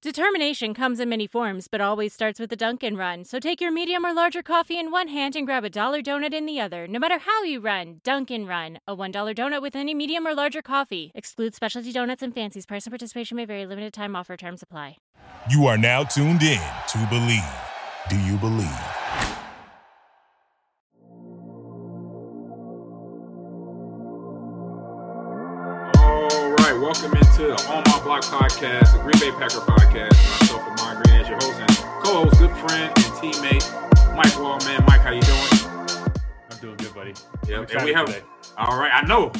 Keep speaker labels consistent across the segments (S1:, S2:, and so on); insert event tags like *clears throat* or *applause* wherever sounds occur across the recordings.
S1: Determination comes in many forms, but always starts with a Dunkin' Run. So take your medium or larger coffee in one hand and grab a dollar donut in the other. No matter how you run, Dunkin' Run. A $1 donut with any medium or larger coffee. Excludes specialty donuts and fancies. Price and participation may vary. Limited time offer. Terms apply.
S2: You are now tuned in to Bleav. Do you believe?
S3: Welcome into the On My Block podcast, the Green Bay Packer podcast. Myself, Ahman Green, as your host and co-host, good friend and teammate, Mike Wallman. Mike, how you doing?
S4: I'm doing good, buddy. I'm
S3: and we have.
S4: today.
S3: All right, I know.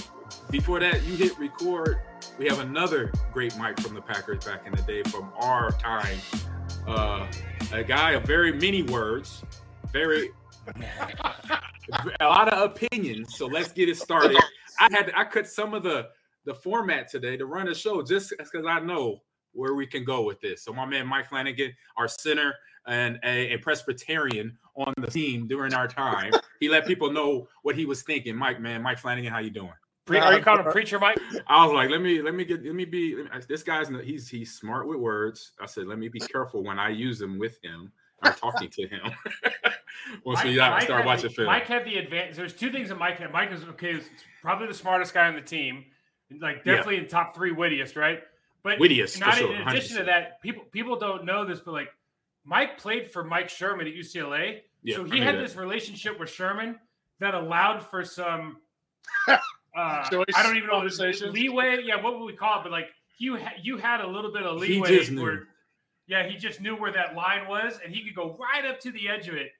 S3: Before that, you hit record. We have another great Mike from the Packers back in the day from our time. Uh, a guy of very many words, very *laughs* a lot of opinions. So let's get it started. I had to, I cut some of the the format today to run a show just because I know where we can go with this. So my man Mike Flanagan, our center and a, a Presbyterian on the team during our time, he let people know what he was thinking. Mike, man, Mike Flanagan, how you doing?
S4: Are you calling him preacher, Mike?
S3: I was like, let me let me get let me be let me- this guy's he's he's smart with words. I said, let me be careful when I use them with him. I'm talking to him. *laughs* Once we
S4: Mike- Mike
S3: start watching
S4: the,
S3: film.
S4: Mike had the advantage. There's two things that Mike had. Mike is okay. Is probably the smartest guy on the team, like
S3: Yeah.
S4: definitely in top three wittiest, right? But
S3: Wittiest, for
S4: not
S3: sure,
S4: in addition to
S3: 100%.
S4: that, people people don't know this, but like Mike played for Mike Sherman at UCLA,
S3: Yeah,
S4: so he had
S3: that.
S4: this relationship with Sherman that allowed for some. *laughs* Uh, I don't even know
S5: conversations?
S4: leeway. Yeah, what would we call it? But like you, ha- you had a little bit of
S3: He
S4: leeway.
S3: just knew.
S4: where- yeah, he just knew where that line was, and he could go right up to the edge of it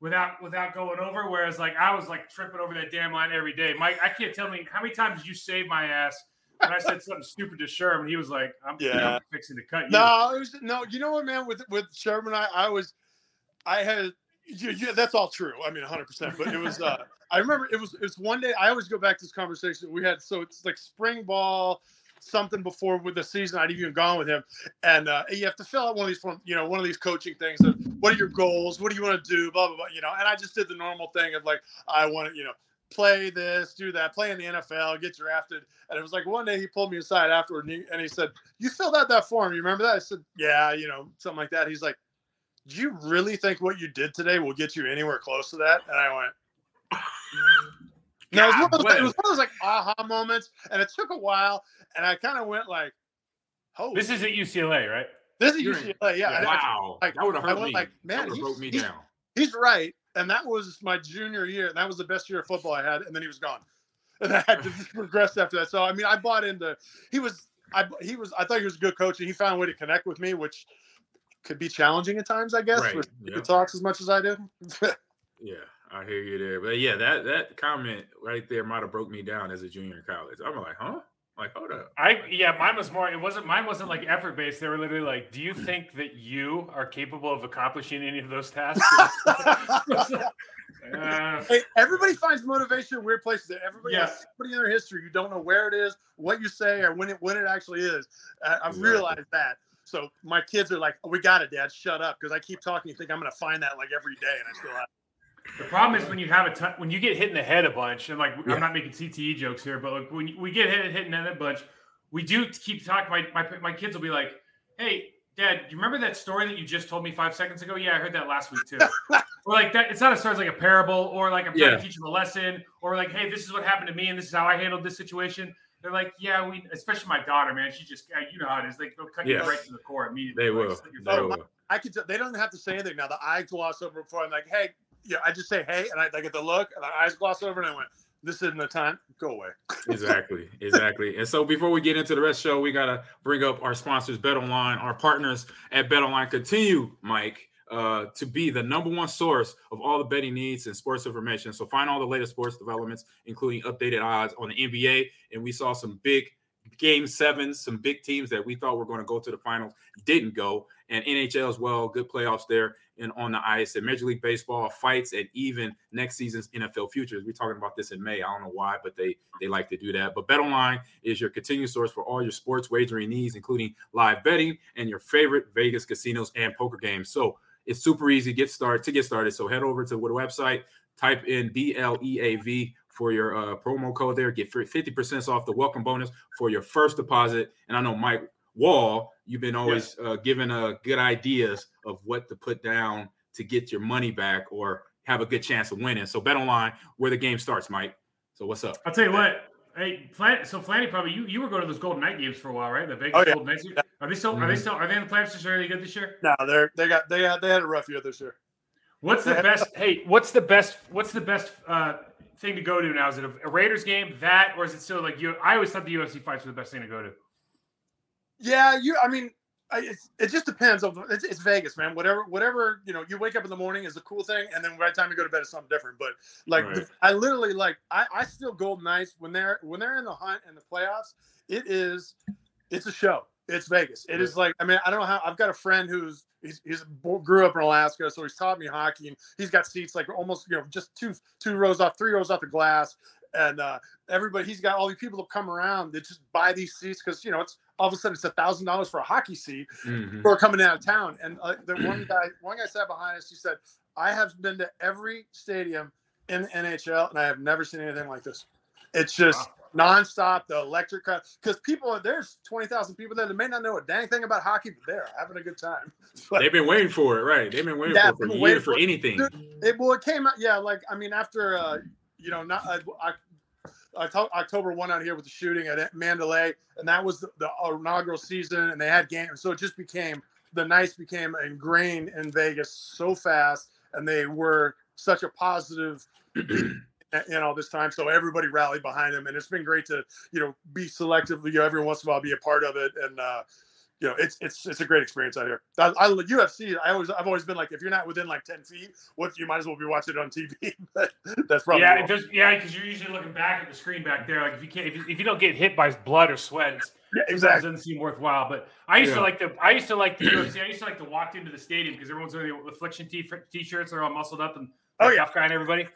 S4: without without going over. Whereas like I was like tripping over that damn line every day. Mike, I can't tell me how many times did you save my ass when I said something stupid to Sherman. He was like, "I'm,
S5: Yeah.
S4: I'm fixing to cut you."
S5: No, it was no. You know what, man? With with Sherman, I, I was, I had. Yeah, you, that's all true. I mean, 100. percent But it was. uh I remember it was. It was one day. I always go back to this conversation we had. So it's like spring ball, something before with the season. I'd even gone with him, and uh, you have to fill out one of these form. You know, one of these coaching things. Of what are your goals? What do you want to do? Blah blah blah. You know, and I just did the normal thing of like, I want to, you know, play this, do that, play in the NFL, get drafted. And it was like one day he pulled me aside afterward and he, and he said, You filled out that form. You remember that? I said, Yeah, you know, something like that. He's like, Do you really think what you did today will get you anywhere close to that? And I went, no, it was, one of those, it was one of those like aha moments, and it took a while, and I kind of went like, "Oh,
S4: This is at UCLA, right?
S5: this is
S3: You're-
S5: UCLA, yeah." And I-
S3: Wow.
S5: like,
S3: that would have
S5: I
S3: hurt
S5: went
S3: me.
S5: like, man,
S3: that would
S5: he's-
S3: broke me
S5: he's-
S3: down.
S5: he's right. And that was my junior year. And that was the best year of football I had. And then he was gone. *laughs* And I had to just progress after that. So I mean, I bought into he was I he was I thought he was a good coach and he found a way to connect with me, which could be challenging at times, I guess.
S3: Right,
S5: for
S3: yeah.
S5: He talks as much as I do. *laughs*
S3: Yeah, I hear you there. But yeah, that that comment right there might have broke me down as a junior in college. I'm like, huh? Like, hold up.
S4: I yeah, mine was more. It wasn't mine. Wasn't like effort based. They were literally like, "Do you think that you are capable of accomplishing any of those *laughs* tasks?" Uh, *laughs*
S5: hey, everybody finds motivation in weird places. Everybody
S4: Yeah.
S5: has somebody in their history. You don't know where it is, what you say, or when it when it actually is. Uh, I've
S3: Exactly.
S5: realized that. So my kids are like, "We got it, Dad. Shut up," because I keep talking. You think I'm going to find that like every day, and I still have.
S4: The problem is when you have a ton, when you get hit in the head a bunch, and like
S3: Yeah.
S4: I'm not making CTE jokes here, but like when we get hit hit in the head a bunch, we do keep talking. My, my my kids will be like, "Hey, Dad, do you remember that story that you just told me five seconds ago? Yeah, I heard that last week too. *laughs* or like that, it's not a story, it's like a parable, or like I'm trying
S3: Yeah.
S4: to teach them a lesson, or like, hey, this is what happened to me, and this is how I handled this situation. They're like, yeah, we, especially my daughter, man. She just, uh, you know how it is. They, they'll cut
S3: Yes.
S4: you right to the core immediately.
S3: They
S4: like,
S3: will. They will.
S5: I could. Tell, they don't have to say anything now. The eyes gloss over before I'm like, hey, yeah. I just say hey, and I, I get the look, and the eyes gloss over, and I went, this isn't the time. Go away. *laughs*
S3: exactly, exactly. And so before we get into the rest the show, we gotta bring up our sponsors, Bet Online. Our partners at Bet Online continue, Mike, uh, to be the number one source of all the betting needs and sports information. So find all the latest sports developments, including updated odds on the NBA. And we saw some big game sevens, some big teams that we thought were going to go to the finals didn't go, and NHL as well. Good playoffs there and on the ice, and Major League Baseball fights, and even next season's NFL futures. We're talking about this in May. I don't know why, but they they like to do that. But BetOnline is your continued source for all your sports wagering needs, including live betting and your favorite Vegas casinos and poker games. So it's super easy to get started to get started. So head over to the website, type in B L E A V for your uh, promo code there. Get 50% off the welcome bonus for your first deposit. And I know Mike Wahle, you've been always uh, giving uh, good ideas of what to put down to get your money back or have a good chance of winning. So bet online where the game starts, Mike. So what's up?
S4: I'll tell you what. Hey, Flan, so Flanny, probably you, you were going to those Golden Knight games for a while, right? The Vegas
S5: Oh, yeah.
S4: Golden Knights. Are they still? Are they
S3: Mhm.
S4: still? Are they in the playoffs this year? Are they good this year?
S5: No, they're they got they had they had a rough year this year.
S4: What's the best? Hey, what's the best? What's the best uh, thing to go to now? Is it a, a Raiders game, that, or is it still like you? I always thought the UFC fights were the best thing to go to.
S5: Yeah, you. I mean, I, it's, it just depends. On, it's, it's Vegas, man. Whatever, whatever. You know, you wake up in the morning is a cool thing, and then by the time you go to bed, it's something different. But like,
S3: Right.
S5: I literally like, I, I still Golden Knights when they're when they're in the hunt and the playoffs. It is, it's a show. It's Vegas. It is like, I mean, I don't know how. I've got a friend who's he's, he's grew up in Alaska, so he's taught me hockey, and he's got seats like almost you know just two two rows off, three rows off the glass, and uh, everybody he's got all these people that come around that just buy these seats because you know it's all of a sudden it's a thousand dollars for a hockey seat
S3: Mhm.
S5: who are coming out of town. And uh, the one guy, one guy sat behind us. He said, "I have been to every stadium in the NHL, and I have never seen anything like this. It's just nonstop. The electric crowd, because people, there's twenty thousand people there that may not know a dang thing about hockey, but they're having a good time. *laughs* But
S3: They've been waiting for it, right? They've been waiting
S5: Yeah,
S3: for it for
S5: waiting
S3: for
S5: for
S3: anything.
S5: it, well, it came out, yeah. Like I mean, after uh, you know, not uh, I, October one out here with the shooting at Mandalay, and that was the, the inaugural season, and they had games, so it just became the Knights became ingrained in Vegas so fast, and they were such a positive. *clears throat* You know, this time, so everybody rallied behind them, and it's been great to you know be selective. You know, every once in a while, be a part of it, and uh, you know, it's it's it's a great experience out here. I, I UFC. I always I've always been like, if you're not within like ten feet, what you might as well be watching it on TV. *laughs* That's probably
S4: yeah,
S5: wrong.
S4: it yeah, because you're usually looking back at the screen back there. Like if you can't, if you, if you don't get hit by blood or sweat, it's,
S5: Yeah,
S4: sometimes it doesn't seem worthwhile. But I used
S3: Yeah.
S4: to like the, I used to like the UFC. I used to like to walk into the stadium because everyone's wearing the affliction t- t-shirts. They're all muscled up and
S5: Oh,
S4: like
S5: yeah.
S4: tough guy and everybody.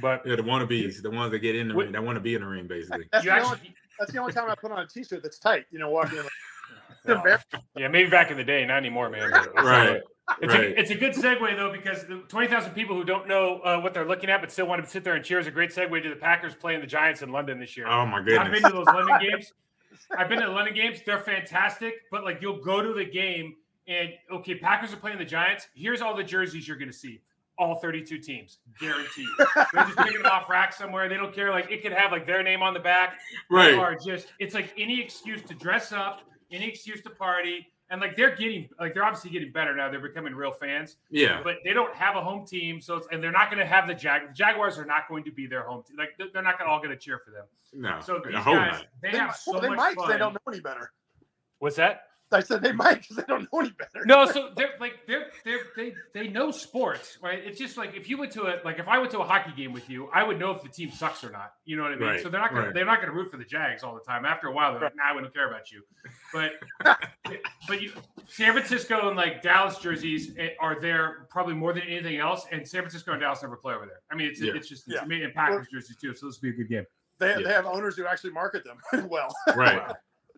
S4: But
S3: Yeah, the wannabes, the ones that get in the
S4: Wait.
S3: ring, that want to be in the ring, basically.
S5: That's
S4: you
S5: the, only, that's the only time I put on a t-shirt that's tight. You know, walking in. Like, it's embarrassing.
S4: yeah, maybe back in the day, not anymore, man. but I'll tell you
S3: Right.
S4: It's,
S3: Right.
S4: a, it's a good segue though because the 20,000 people who don't know uh, what they're looking at but still want to sit there and cheer is a great segue to the Packers playing the Giants in London this year.
S3: Oh my goodness!
S4: I've been to those London games. I've been to the London games. They're fantastic, but like you'll go to the game and okay, Packers are playing the Giants. Here's all the jerseys you're going to see. All 32 teams, guaranteed. *laughs* They're just picking them off rack somewhere. They don't care. Like it could have like their name on the back. They
S3: Right.
S4: are just. It's like any excuse to dress up, any excuse to party, and like they're getting like they're obviously getting better now. They're becoming real fans
S3: Yeah.
S4: but they don't have a home team, so it's, and they're not going to have the Jag. The Jaguars are not going to be their home team. Like they're- they're not going to all going to cheer for them.
S3: No.
S4: So
S3: I
S4: these guys,
S3: not.
S4: they
S5: They,
S4: have
S5: might-
S4: so
S5: well, they
S4: much
S5: might 'cause
S4: fun.
S5: they don't know any better.
S4: What's that?
S5: I said they might because they don't know any better.
S4: No, *laughs* so they're like they're they're they they know sports, right? It's just like if you went to a like if I went to a hockey game with you, I would know if the team sucks or not. You know what I mean?
S3: Right,
S4: So they're not gonna
S3: right.
S4: they're not gonna root for the Jags all the time. After a while, they're like, nah, we don't care about you. But *laughs* but you San Francisco and like Dallas jerseys eh, are there probably more than anything else, and San Francisco and Dallas never play over there. I mean, it's
S3: Yeah.
S4: it's just it's
S5: Yeah.
S4: amazing. And Packers jerseys too, so this will be a good game.
S5: They,
S3: Yeah.
S5: they have owners who actually market them *laughs* well.
S3: Right.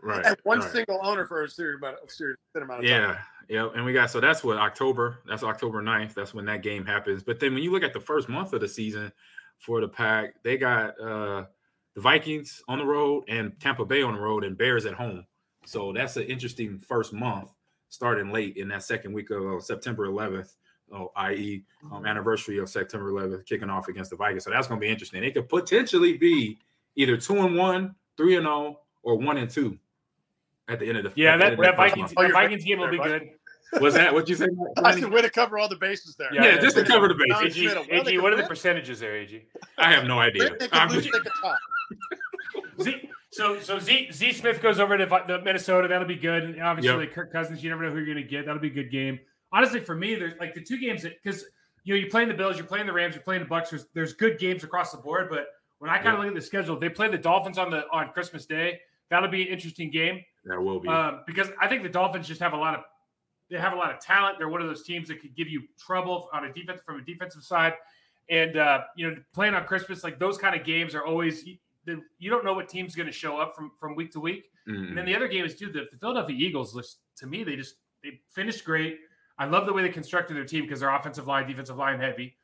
S3: Right.
S5: one
S3: right.
S5: single owner for a serious amount of, serious amount of time.
S3: Yeah, yeah, and we got so that's what October. That's October 9th. That's when that game happens. But then when you look at the first month of the season for the pack, they got uh the Vikings on the road and Tampa Bay on the road and Bears at home. So that's an interesting first month starting late in that second week of uh, September 11th, oh, i.e., um, anniversary of September 11th, kicking off against the Vikings. So that's going to be interesting. It could potentially be either two and one, three and zero, or one and two at the end of the
S4: yeah.
S3: at the
S4: That, that Vikings.
S5: Oh,
S4: Vikings game will be good. *laughs*
S3: Was that what you said? *laughs*
S5: I said way to cover all the bases there.
S4: Yeah,
S3: Yeah, just to cover the bases.
S4: AG,
S5: Smith, well,
S4: AG,
S5: could
S4: what are the percentages there, AG?
S3: I have no idea. I'm just-
S5: they could tie.
S4: Z, so so Z Z Smith goes over to Vi- the Minnesota. That'll be good. And obviously,
S3: Yep.
S4: like Kirk Cousins, you never know who you're going to get. That'll be a good game. Honestly, for me, there's like the two games that because you know you're playing the Bills, you're playing the Rams, you're playing the Bucks. There's, there's good games across the board, but when I kind of
S3: Yeah.
S4: look at the schedule, they play the Dolphins on the on Christmas Day. That'll be an interesting game
S3: that will be.
S4: um, because I think the Dolphins just have a lot of they have a lot of talent. They're one of those teams that could give you trouble on a defense from a defensive side, and uh, you know playing on Christmas like those kind of games are always the, you don't know what team's going to show up from from week to week.
S3: Mm.
S4: And then the other game is, dude, the, Philadelphia Eagles. List to me, they just they finished great. I love the way they constructed their team because they're offensive line, defensive line heavy,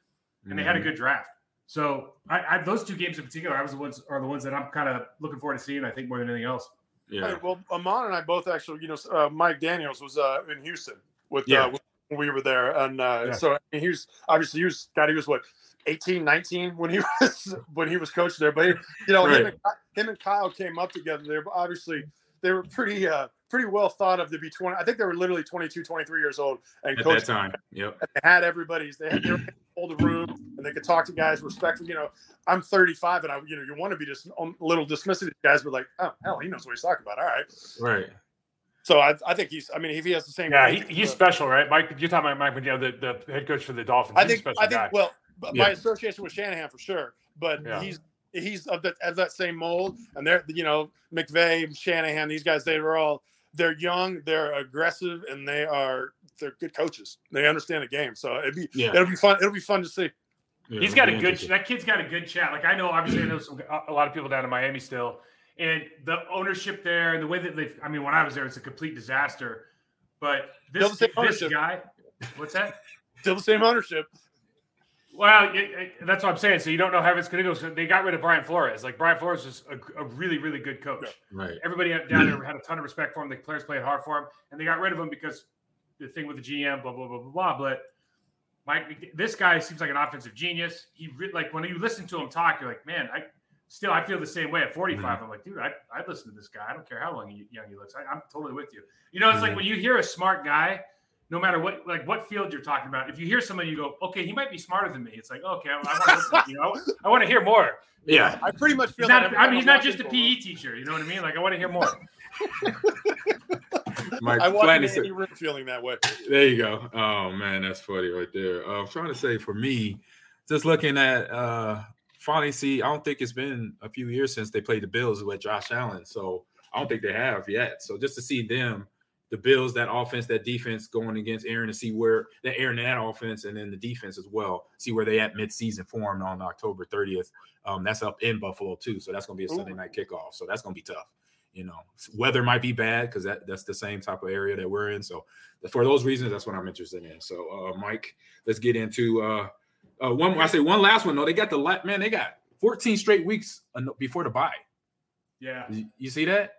S4: and they had a
S3: Mhm.
S4: good draft. So I, I those two games in particular, I was the ones are the ones that I'm kind of looking forward to seeing. I think more than anything else.
S3: Yeah.
S5: Hey, well, Ahman and I both actually, you know, uh, Mike Daniels was uh, in Houston with
S3: Yeah.
S5: uh, when we were there, and uh,
S4: Yeah.
S5: so he was obviously he was God, he was what 18, 19 when he *laughs* was when he was coach there, but he, you know, him, and, him and Kyle came up together there, but obviously they were pretty uh, pretty well thought of to be 20. I think they were literally 22, 23 years old, and
S3: At that time. Yep.
S5: they had everybody's they had they were able to hold a room and they could talk to guys respectfully. You know, I'm 35 and I you know you want to be just um, a little dismissive of guys, but like, oh hell, he knows what he's talking about. All right.
S3: Right.
S5: So I, I think he's. I mean, if he has the same.
S4: Yeah, he, he's
S5: the-
S4: special, right? Mike, you're talking about Mike McDaniel, the, the head coach for the Dolphins.
S5: I
S4: He's a
S5: think.
S4: special
S5: I think.
S4: guy.
S5: Well,
S3: Yeah.
S5: my association with Shanahan for sure, but
S4: Yeah.
S5: he's he's of that of that same mold, and they're you know McVay, Shanahan, these guys. They were all. They're young, they're aggressive, and they are they're good coaches. They understand the game, so it'd be
S3: Yeah.
S5: it'll be fun. It'll be fun to see.
S3: Yeah,
S4: He's got a good. That kid's got a good chat. Like I know, obviously, I know some a lot of people down in Miami still, and the ownership there and the way that they. I mean, when I was there, it's a complete disaster. But this this guy, what's that? *laughs*
S5: Still the same ownership.
S4: Well, it, it- that's what I'm saying. So you don't know how it's going to go. So they got rid of Brian Flores. Like Brian Flores is a, a really, really good coach.
S3: Right.
S4: Everybody down there had a ton of respect for him. The players played hard for him, and they got rid of him because the thing with the GM, blah blah blah blah blah. But Mike, this guy seems like an offensive genius. He re- like when you listen to him talk, you're like, man, I still I feel the same way at 45. I'm like, dude, I I listen to this guy. I don't care how long he, young he looks. I, I'm totally with you. You know, it's like
S3: Mhm.
S4: when you hear a smart guy. No matter what, like what field you're talking about, if you hear someone, you go, "Okay, he might be smarter than me." It's like, okay, I, I want to listen. *laughs* You know, I want to hear more.
S3: Yeah.
S5: I pretty much feel
S4: He's not,
S5: every
S4: I mean, he's not just a. PE teacher. You know what I mean? Like, I want to hear more. *laughs*
S3: Mike
S5: I
S3: Flatney
S5: Andy
S3: said-
S5: Rick feeling that way. *laughs*
S3: There you go. Oh man, that's funny right there. Uh, I'm trying to say for me, just looking at uh finally see, I don't think it's been a few years since they played the Bills with Josh Allen. So I don't think they have yet. So just to see them, the Bills, that offense, that defense going against Aaron to see where the Aaron and that offense and then the defense as well, see where they at midseason formed on October 30th. Um, that's up in Buffalo too. So that's gonna be a Sunday night kickoff. So that's gonna be tough. You know, weather might be bad because that, that's the same type of area that we're in. So for those reasons, that's what I'm interested in. So, uh, Mike, let's get into uh, uh, one. I say one last one. No, they got the man. They got 14 straight weeks an- before the bye.
S4: Yeah.
S3: You, see that?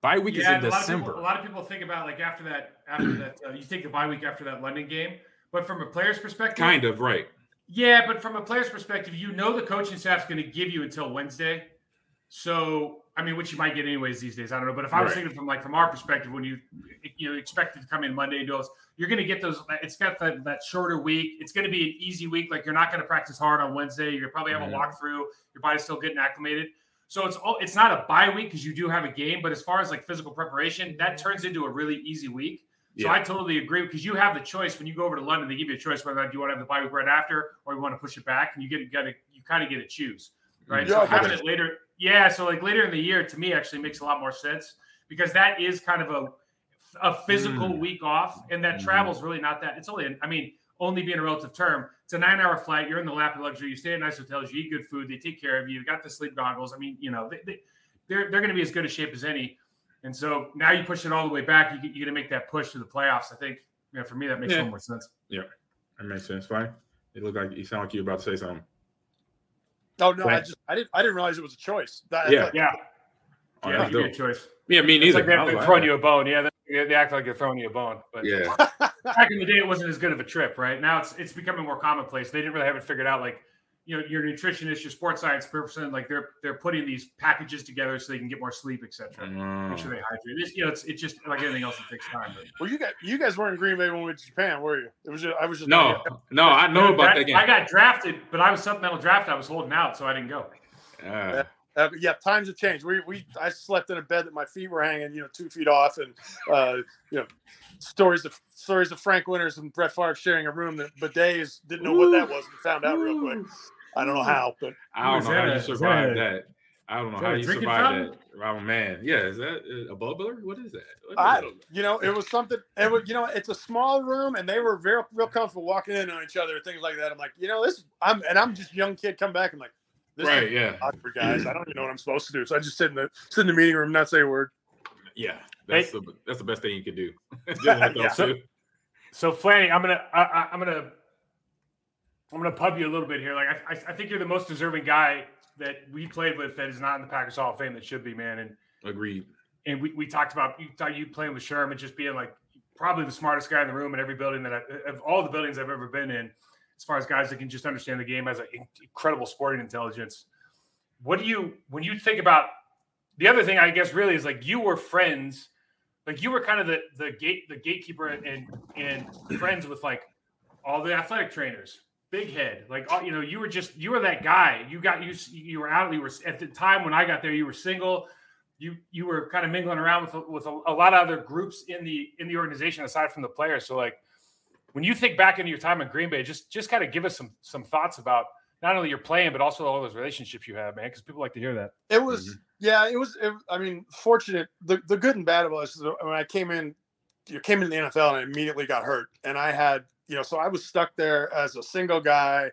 S3: Bye week
S4: yeah,
S3: is in
S4: a lot of
S3: December.
S4: people- A lot of people think about like after that, after that, uh, you take the bye week after that London game. But from a player's perspective,
S3: kind of right.
S4: Yeah, but from a player's perspective, you know the coaching staff's going to give you until Wednesday. So, I mean, which you might get anyways these days. I don't know. But if I was
S3: Right.
S4: thinking from like from our perspective, when you you know expect it to come in Monday and do those, you're going to get those. It's got that, that shorter week. It's going to be an easy week. Like you're not going to practice hard on Wednesday. You're going to probably have
S3: Mhm.
S4: a walkthrough. Your body's still getting acclimated. So it's all. It's not a bye week because you do have a game. But as far as like physical preparation, that turns into a really easy week. So
S3: Yeah.
S4: I totally agree because you have the choice when you go over to London. They give you a choice whether you want to have the bye week right after or you want to push it back, and you get you got to you kind of get to choose, right?
S5: Yeah,
S4: so having it later, yeah. So like later in the year, to me, actually makes a lot more sense because that is kind of a a physical
S3: Mm.
S4: week off, and that
S3: Mhm.
S4: travel's really not that. It's only, I mean, only being a relative term. It's a nine hour flight. You're in the lap of luxury. You stay at nice hotels. You eat good food. They take care of you. You got the sleep goggles. I mean, you know, they, they, they're they're going to be as good a shape as any. And so now you push it all the way back. You, you're going to make that push to the playoffs. I think, you know, for me, that makes a
S3: Yeah.
S4: little more sense.
S3: Yeah, that makes sense. Fine. It looked like you sound like you're about to say something.
S5: Oh no, I just I didn't I didn't realize it was a choice. That,
S3: Yeah.
S5: like,
S4: Yeah.
S3: Oh,
S4: Yeah,
S3: that's
S4: give a choice.
S3: Yeah, me
S4: It's
S3: neither.
S4: like they're,
S3: I was
S4: they're throwing you a bone. Yeah, they're Yeah, they act like they're throwing you a bone. But
S3: Yeah.
S4: back in the day, it wasn't as good of a trip, right? Now it's it's becoming more commonplace. They didn't really have it figured out. Like, you know, your nutritionist, your sports science person, like they're they're putting these packages together so they can get more sleep, etc. Make sure they hydrate. It's, you know, it's, it's just like anything else. It takes time. But,
S5: Well, you guys, you guys weren't in Green Bay when we went to Japan, were you? It was just, I was just
S3: No, no, I know about that game.
S4: I got drafted, but I was supplemental draft. I was holding out, so I didn't go.
S3: Ah.
S5: Uh, yeah, times have changed. We we I slept in a bed that my feet were hanging, you know, two feet off, and uh, you know, stories of stories of Frank Winters and Brett Favre sharing a room that bidets didn't know what that was. and found out real quick. I don't know how, but
S3: I don't know how
S4: a-
S3: you
S4: is that
S3: survived that. I don't know how you
S4: drinking
S3: survived
S4: fountain?
S3: that. Oh man, yeah, is that a bubbler? What is that? What is
S5: I,
S3: that?
S5: you know, it was something. It was, you know, it's a small room, and they were very real comfortable walking in on each other, things like that. I'm like, you know, this. I'm and I'm just a young kid. Come back. I'm like, this
S3: Right,
S5: is
S3: yeah.
S5: awkward, guys. I don't even know what I'm supposed to do. So I just sit in the sit in the meeting room, not say a word.
S3: Yeah, that's
S4: Hey.
S3: the that's the best thing you could do. Dealing with those
S5: Yeah.
S3: two.
S4: So Flanny, I'm gonna I, I, I'm gonna I'm gonna pub you a little bit here. Like I, I I think you're the most deserving guy that we played with that is not in the Packers Hall of Fame that should be, man. And
S3: Agreed.
S4: and we, we talked about you thought you playing with Sherman just being like probably the smartest guy in the room in every building that I, of all the buildings I've ever been in, as far as guys that can just understand the game as an incredible sporting intelligence. What do you when you think about the other thing? I guess really is like you were friends, like you were kind of the the gate the gatekeeper and and friends with like all the athletic trainers. Big head, like uh, you know, you were just you were that guy. You got you you were out. You were at the time when I got there. You were single you you were kind of mingling around with with a, a lot of other groups in the in the organization aside from the players. So like when you think back into your time in Green Bay, just just kind of give us some some thoughts about not only your playing but also all those relationships you have, man, because people like to hear that.
S5: It was, mm-hmm. yeah, it was. It, I mean, fortunate. The the good and bad of us is when I came in, you came into the NFL and I immediately got hurt, and I had, you know, so I was stuck there as a single guy,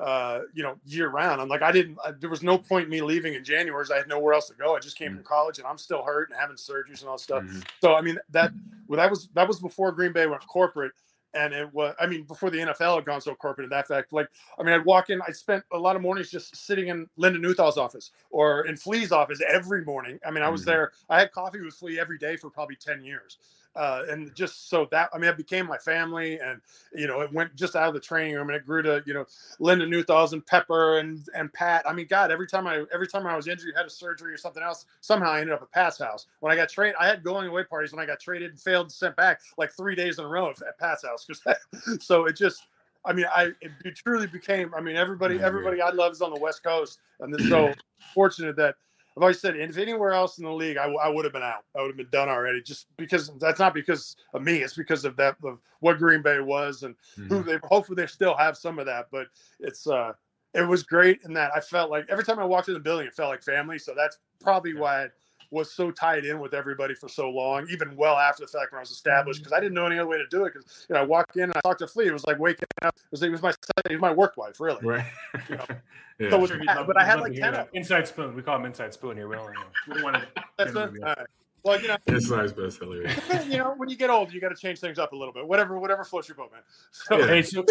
S5: uh, you know, year round. I'm like, I didn't. I, there was no point in me leaving in January. I had nowhere else to go. I just came from college, and I'm still hurt and having surgeries and all stuff.
S3: Mhm.
S5: So I mean, that well, that was that was before Green Bay went corporate. And it was, I mean, before the NFL had gone so corporate in that fact, like, I mean, I'd walk in, I'd spent a lot of mornings just sitting in Lyndon Newthal's office or in Flea's office every morning. I mean, I was
S3: Mhm.
S5: there, I had coffee with Flea every day for probably 10 years. Uh, and just so that, I mean, it became my family and, you know, it went just out of the training room and it grew to, you know, Linda Newthals and Pepper and, and Pat. I mean, God, every time I, every time I was injured, had a surgery or something else, somehow I ended up at Pat's house. When I got traded, I had going away parties when I got traded and failed and sent back like three days in a row at Pat's house. *laughs* so it just, I mean, I it truly became. I mean, everybody,
S3: Mhm.
S5: everybody I love is on the West Coast, and so fortunate that I've always said, if anywhere else in the league, I, would have been out. I would have been done already. Just because that's not because of me. It's because of that of what Green Bay was and who they. Hopefully, they still have some of that, but it's. uh It was great in that I felt like every time I walked in the building, it felt like family. So that's probably why. I was so tied in with everybody for so long, even well after the fact when I was established, mm-hmm. because I didn't know any other way to do it. Because you know, I walked in and I talked to Flea. It was like waking up. It was, it was my it was my work wife, really.
S3: Right.
S5: You know, *laughs*
S3: Yeah.
S5: So
S4: Sure, he'd love-
S5: but I had like ten.
S4: that.
S5: of
S4: inside spoon. We call him inside spoon here. We don't, we don't want to. *laughs*
S5: That's it. All right. Well, you know, *laughs*
S3: That's nice, but hilarious.
S5: you know, when you get old, you got to change things up a little bit. Whatever, whatever floats your boat, man. So,
S3: Yeah.
S4: Hey, so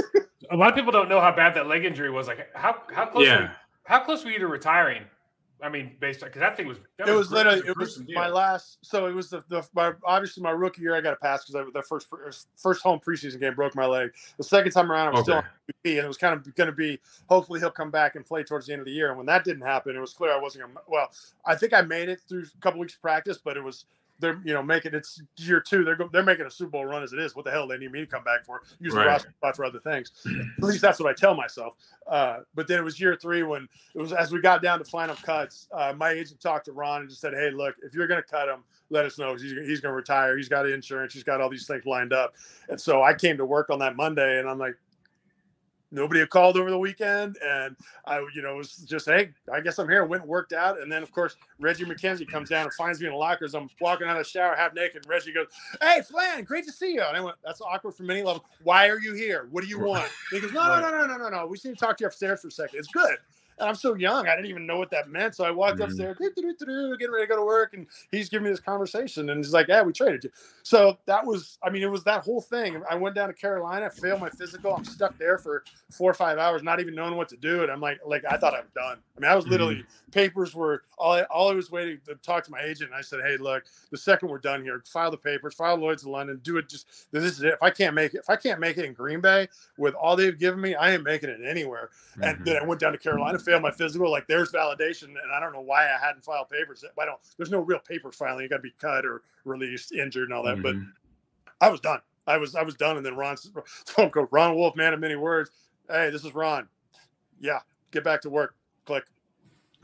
S4: a lot of people don't know how bad that leg injury was. Like, how how close? Were,
S3: Yeah.
S4: how close were you to retiring? I mean, based on because that thing was. That
S5: it was
S4: gru-
S5: literally it was
S4: gruesome deal.
S5: my last. So it was the, the my obviously my rookie year I got a pass because the first first home preseason game broke my leg. The second time around I was still on MVP, and it was kind of going to be hopefully he'll come back and play towards the end of the year. And when that didn't happen, it was clear I wasn't going. to Well, I think I made it through a couple weeks of practice, but it was they're you know making it's year two. They're go, they're making a Super Bowl run as it is. What the hell they need me to come back for? Use the
S3: Right.
S5: roster spot for other things. At least that's what I tell myself. Uh, but then it was year three when it was as we got down to final cuts. Uh, my agent talked to Ron and just said, "Hey, look, if you're going to cut him, let us know. He's, he's going to retire. He's got insurance. He's got all these things lined up." And so I came to work on that Monday, and I'm like, nobody had called over the weekend, and I, you know, was just, hey, I guess I'm here. Went and worked out, and then of course Reggie McKenzie comes down and finds me in the lockers. I'm walking out of the shower half naked. And Reggie goes, "Hey, Flan, great to see you." And I went, "That's awkward from any level. Why are you here? What do you want?" And he goes, "No, no, no, no, no, no, no. We just need to talk to you upstairs for a second. It's good." And I'm so young, I didn't even know what that meant. So I walked
S3: Mhm.
S5: upstairs, getting ready to go to work, and he's giving me this conversation, and he's like, "Yeah, we traded you." So that was, I mean, it was that whole thing. I went down to Carolina, failed my physical. I'm stuck there for four or five hours, not even knowing what to do. And I'm like, like I thought I was done. I mean, I was literally papers were all. I, all I was waiting to talk to my agent. And I said, "Hey, look, the second we're done here, file the papers, file Lloyd's in London, do it. Just this is it. If I can't make it, if I can't make it in Green Bay with all they've given me, I ain't making it anywhere." And
S3: Mhm.
S5: then I went down to Carolina, failed my physical. Like there's validation, and I don't know why I hadn't filed papers. I don't. There's no real paper filing. You got to be cut or released, injured, and all that. But
S3: Mhm.
S5: I was done. I was I was done. And then Ron, phone *laughs* call, Ron Wolf, man of many words. Hey, this is Ron. Yeah, get back to work. Click.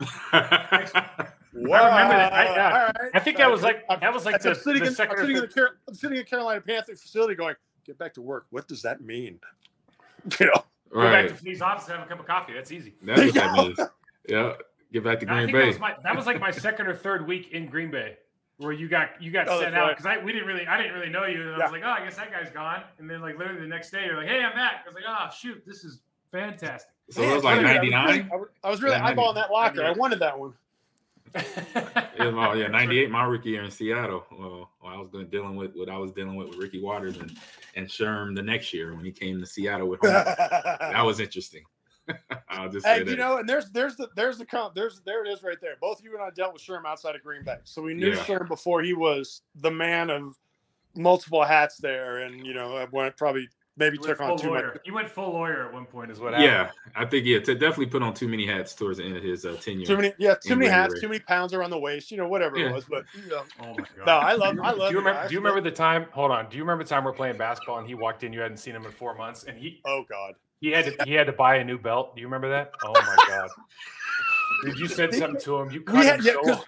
S5: *laughs*
S4: I remember that. I- yeah.
S5: All right.
S4: I think that was like
S5: I'm-
S4: that was like
S5: I'm
S4: the,
S5: sitting,
S4: the
S5: in,
S4: second
S5: I'm
S4: or
S5: sitting, in the. Car- I'm sitting in Carolina Panther facility going, get back to work. What does that mean? *laughs* You know,
S4: Go back
S3: right.
S4: to Flea's office and have a cup of coffee. That's easy.
S3: That's what that *laughs* means. Yeah. Get back to
S4: And I
S3: Green
S4: think that
S3: Bay.
S4: was my that was like my second or third week in Green Bay, where you got you got
S5: Oh,
S4: sent
S5: that's
S4: out
S5: right.
S4: because I we didn't really I didn't really know you, and I
S5: Yeah.
S4: was like, oh, I guess that guy's gone. And then like literally the next day, you're like, hey, I'm back. I was like, oh shoot, this is fantastic.
S3: so it was like
S5: Man, I
S3: 99.
S5: really- I was, really
S3: Yeah, 90.
S5: eyeballing that locker. I wanted that one.
S3: Yeah, my, yeah, 98, my rookie year in Seattle. Well, I was going dealing with what I was dealing with with Ricky Watters and, and Sherm the next year when he came to Seattle with home. *laughs* that was interesting. *laughs* I'll just say
S5: Hey,
S3: that.
S5: you know, and there's there's the there's the comp there's there it is right there. Both you and I dealt with Sherm outside of Green Bay, so we knew
S3: Yeah.
S5: Sherm before he was the man of multiple hats there, and you know, I went probably maybe
S4: You went
S5: took on
S4: full
S5: too
S4: lawyer.
S5: much.
S4: You went full lawyer at one point, is what happened.
S3: yeah, I think yeah, to definitely put on too many hats towards the end of his uh, tenure.
S5: Too many, yeah, too many
S3: Green
S5: hats,
S3: Bay.
S5: too many pounds around the waist, you know, whatever
S3: Yeah.
S5: it was. But you know,
S4: Oh my god.
S5: no, I love, I love.
S4: do you remember?
S5: guy.
S4: Do you remember the time? Hold on. Do you remember the time we're playing basketball and he walked in? You hadn't seen him in four months, and he
S5: Oh God,
S4: he had to he had to buy a new belt. Do you remember that? Oh my god. *laughs* Dude, you said something to him. You cut
S5: we had
S4: him
S5: yeah,
S4: so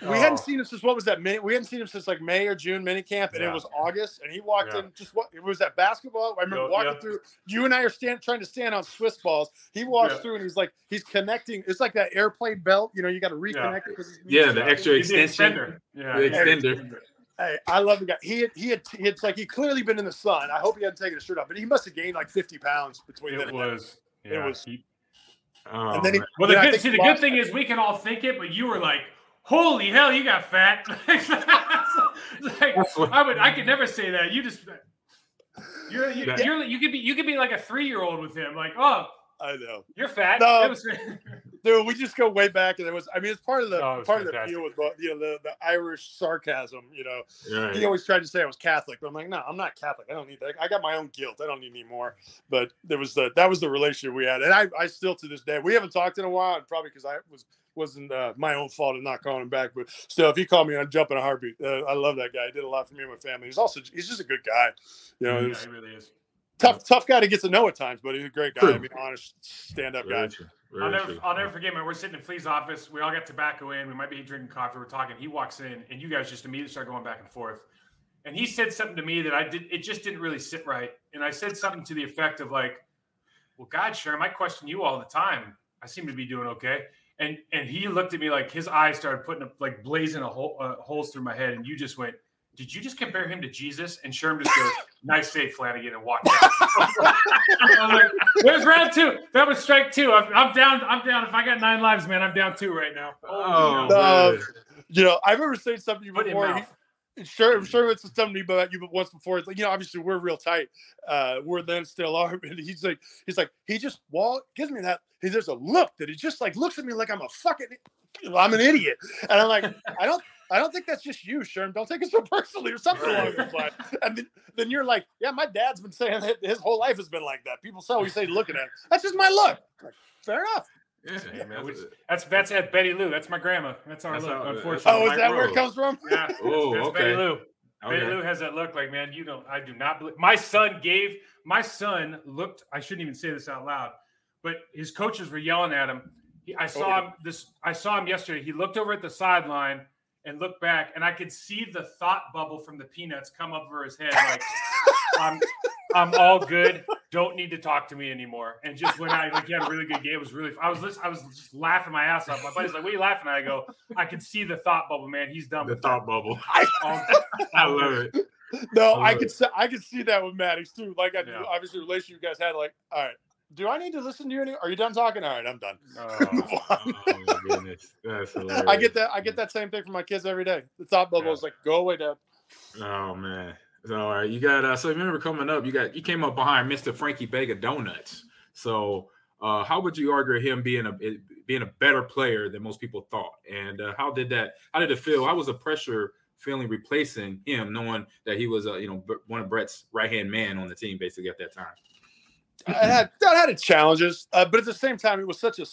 S5: 'cause we hadn't
S4: Oh.
S5: seen him since what was that? May, we hadn't seen him since like May or June mini camp, and
S4: Yeah.
S5: it was August, and he walked
S4: Yeah.
S5: in just what it was that basketball. I remember
S4: Yeah,
S5: walking
S4: yeah.
S5: through. You and I are stand trying to stand on Swiss balls. He walks
S4: Yeah.
S5: through and he's like he's connecting. It's like that airplane belt. You know, you got to reconnect it because
S3: Yeah, the extra extension.
S4: extender. Yeah,
S3: The
S4: he
S3: extender.
S5: Hey, I love the guy. He had, he had it's like he clearly been in the sun. I hope he hadn't taken his shirt off, but he must have gained like fifty pounds between
S4: It was. Yeah,
S5: was-
S4: he-
S3: Oh,
S5: And then oh,
S3: he,
S4: well, the good, see, the good thing is we can all think it, but you were like, "Holy hell, you got fat!" *laughs* Like, I would, I could never say that. You just, you're, you, you're, you could be, you could be like a three year old with him. Like, oh,
S5: I know.
S4: you're fat.
S5: No.
S4: Was- *laughs*
S5: Dude, we just go way back, and it was. I mean, it's part of the
S4: it was
S5: part of the
S4: fantastic.
S5: deal with both, you know the, the Irish sarcasm. You know,
S3: Right.
S5: he always tried to say I was Catholic, but I'm like, no, I'm not Catholic. I don't need that. I got my own guilt. I don't need any more. But there was the that was the relationship we had, and I I still to this day we haven't talked in a while, and probably because I was wasn't uh, my own fault of not calling him back. But still, if he called me, I'd jump in a heartbeat. Uh, I love that guy. He did a lot for me and my family. He's also he's just a good guy. You know,
S4: yeah,
S5: he's
S4: he really is.
S5: Tough tough guy to get to know at times, but he's a great guy.
S3: True.
S5: I mean, honest stand up guy.
S3: True.
S4: I'll never. I'll never forget, man. We're sitting in Flea's office. We all got tobacco in. We might be drinking coffee. We're talking. He walks in, and you guys just immediately start going back and forth. And he said something to me that I did. It just didn't really sit right. And I said something to the effect of like, "Well, God, Sherm, I question you all the time. I seem to be doing okay." And and he looked at me like his eyes started putting up like blazing a hole, uh, holes through my head. And you just went, "Did you just compare him to Jesus?" And Sherm just goes, *laughs* "Nice save, Flanagan," and walked out. *laughs* I'm like, There's round two. That was strike two. I'm, I'm down. I'm down. If I got nine lives, man, I'm down two right now.
S3: Oh, man.
S5: You know, I remember saying something to you before.
S4: mouth.
S5: He, sure, I'm sure it's something about you, but once before, it's like you know, obviously we're real tight. Uh, we're then still are. *laughs* And he's like, he's like, he just wall gives me that. He, there's a look that he just like looks at me like I'm a fucking, I'm an idiot, and I'm like, I don't. I don't think that's just you, Sherm. Don't take it so personally, or something along those *laughs* lines. And then, then you're like, yeah, my dad's been saying that his whole life has been like that. People say we say looking at. It. That's just my look. Like, fair enough.
S3: Yeah,
S4: Hey, man,
S3: that's-
S4: That's that's at Betty Lou. That's my grandma. That's our
S3: That's
S4: look.
S3: how- uh, that's
S4: unfortunately,
S5: Oh, is that where it comes from?
S4: yeah. *laughs* That's,
S3: Oh,
S4: that's
S3: okay.
S4: Betty Lou. Betty. Lou has that look. Like, man, you don't. I do not believe. My son gave. My son looked. I shouldn't even say this out loud, but his coaches were yelling at him. He, I saw oh. him this. I saw him yesterday. He looked over at the sideline and look back, and I could see the thought bubble from the peanuts come up over his head. Like, *laughs* I'm, I'm all good. Don't need to talk to me anymore. And just when I like, he had a really good game. It was really. I was listening, I was just laughing my ass off. My buddy's like, "What are you laughing at?" I go, "I could see the thought bubble, man. He's done
S3: The
S4: with
S3: thought bubble. *laughs*
S4: All- um,
S3: I love it.
S5: No,
S3: I
S5: I could
S3: it.
S5: see, I could see that with Maddox too. Like, I,
S4: Yeah.
S5: obviously, the relationship you guys had. Like, all right, do I need to listen to you? Any? Are you done talking? All right, I'm done.
S4: Oh. *laughs*
S3: Oh my goodness, that's hilarious.
S5: I get that. I get that same thing from my kids every day. The thought bubble
S4: Yeah.
S5: is like, go away, Dad.
S3: Oh man. So all right, you got uh so you remember coming up, you got you came up behind Mr. Frankie Vega Donuts. So Uh, how would you argue him being a being a better player than most people thought? And uh, how did that? How did it feel? How was the pressure feeling replacing him, knowing that he was, uh, you know, one of Brett's right hand man on the team basically at that time?
S5: I had I had its challenges, uh, but at the same time, it was such a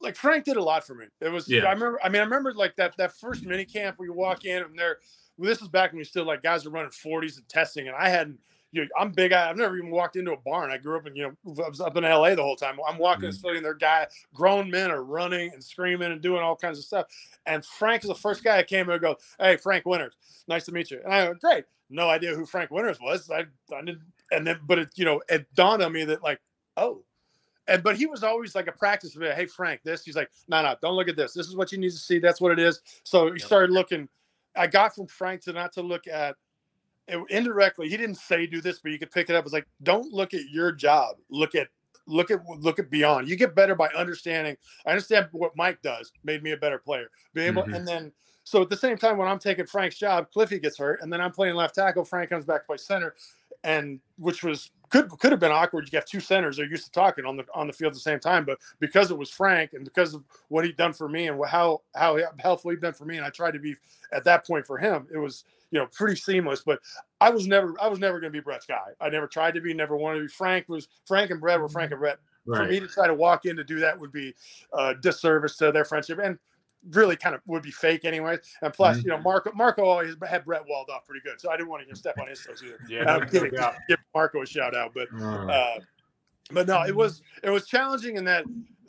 S5: like Frank did a lot for me. It was yeah. I remember. I mean, I remember like that that first mini camp where you walk in and there. Well, this was back when we still like guys were running 40s and testing, and I hadn't. You know, I'm big. I, have never even walked into a barn. I grew up in you know I was up in LA the whole time. I'm walking mm-hmm. and there, guy, grown men are running and screaming and doing all kinds of stuff. And Frank is the first guy that came and go, "Hey, Frank Winters, nice to meet you." And I go, "Great." No idea who Frank Winters was. I, I didn't. And then, but it, you know, it dawned on me that like, oh, and but he was always like a practice of it. Hey, Frank, this. He's like, no, no, don't look at this. This is what you need to see. That's what it is. So he started looking. I got from Frank to not to look at it indirectly. He didn't say do this, but you could pick it up. It's like, don't look at your job. Look at look at look at beyond. You get better by understanding. I understand what Mike does. Made me a better player. Be able, mm-hmm. and then so at the same time when I'm taking Frank's job, Cliffy gets hurt, and then I'm playing left tackle. Frank comes back to play center, and which was could could have been awkward. You have two centers; they're used to talking on the on the field at the same time. But because it was Frank, and because of what he'd done for me, and how how helpful he'd been for me, and I tried to be at that point for him, it was you know pretty seamless. But I was never I was never going to be Brett's guy. I never tried to be, never wanted to be. Frank was Frank and Brett were Frank mm-hmm. and Brett. Right. For me to try to walk in to do that would be a disservice to their friendship. And really kind of would be fake anyways. And plus, mm-hmm. you know, Marco Marco always had Brett walled off pretty good, so I didn't want to step on his toes either. Yeah, I'm kidding. Give Marco a shout out, but uh, but no, it was it was challenging in that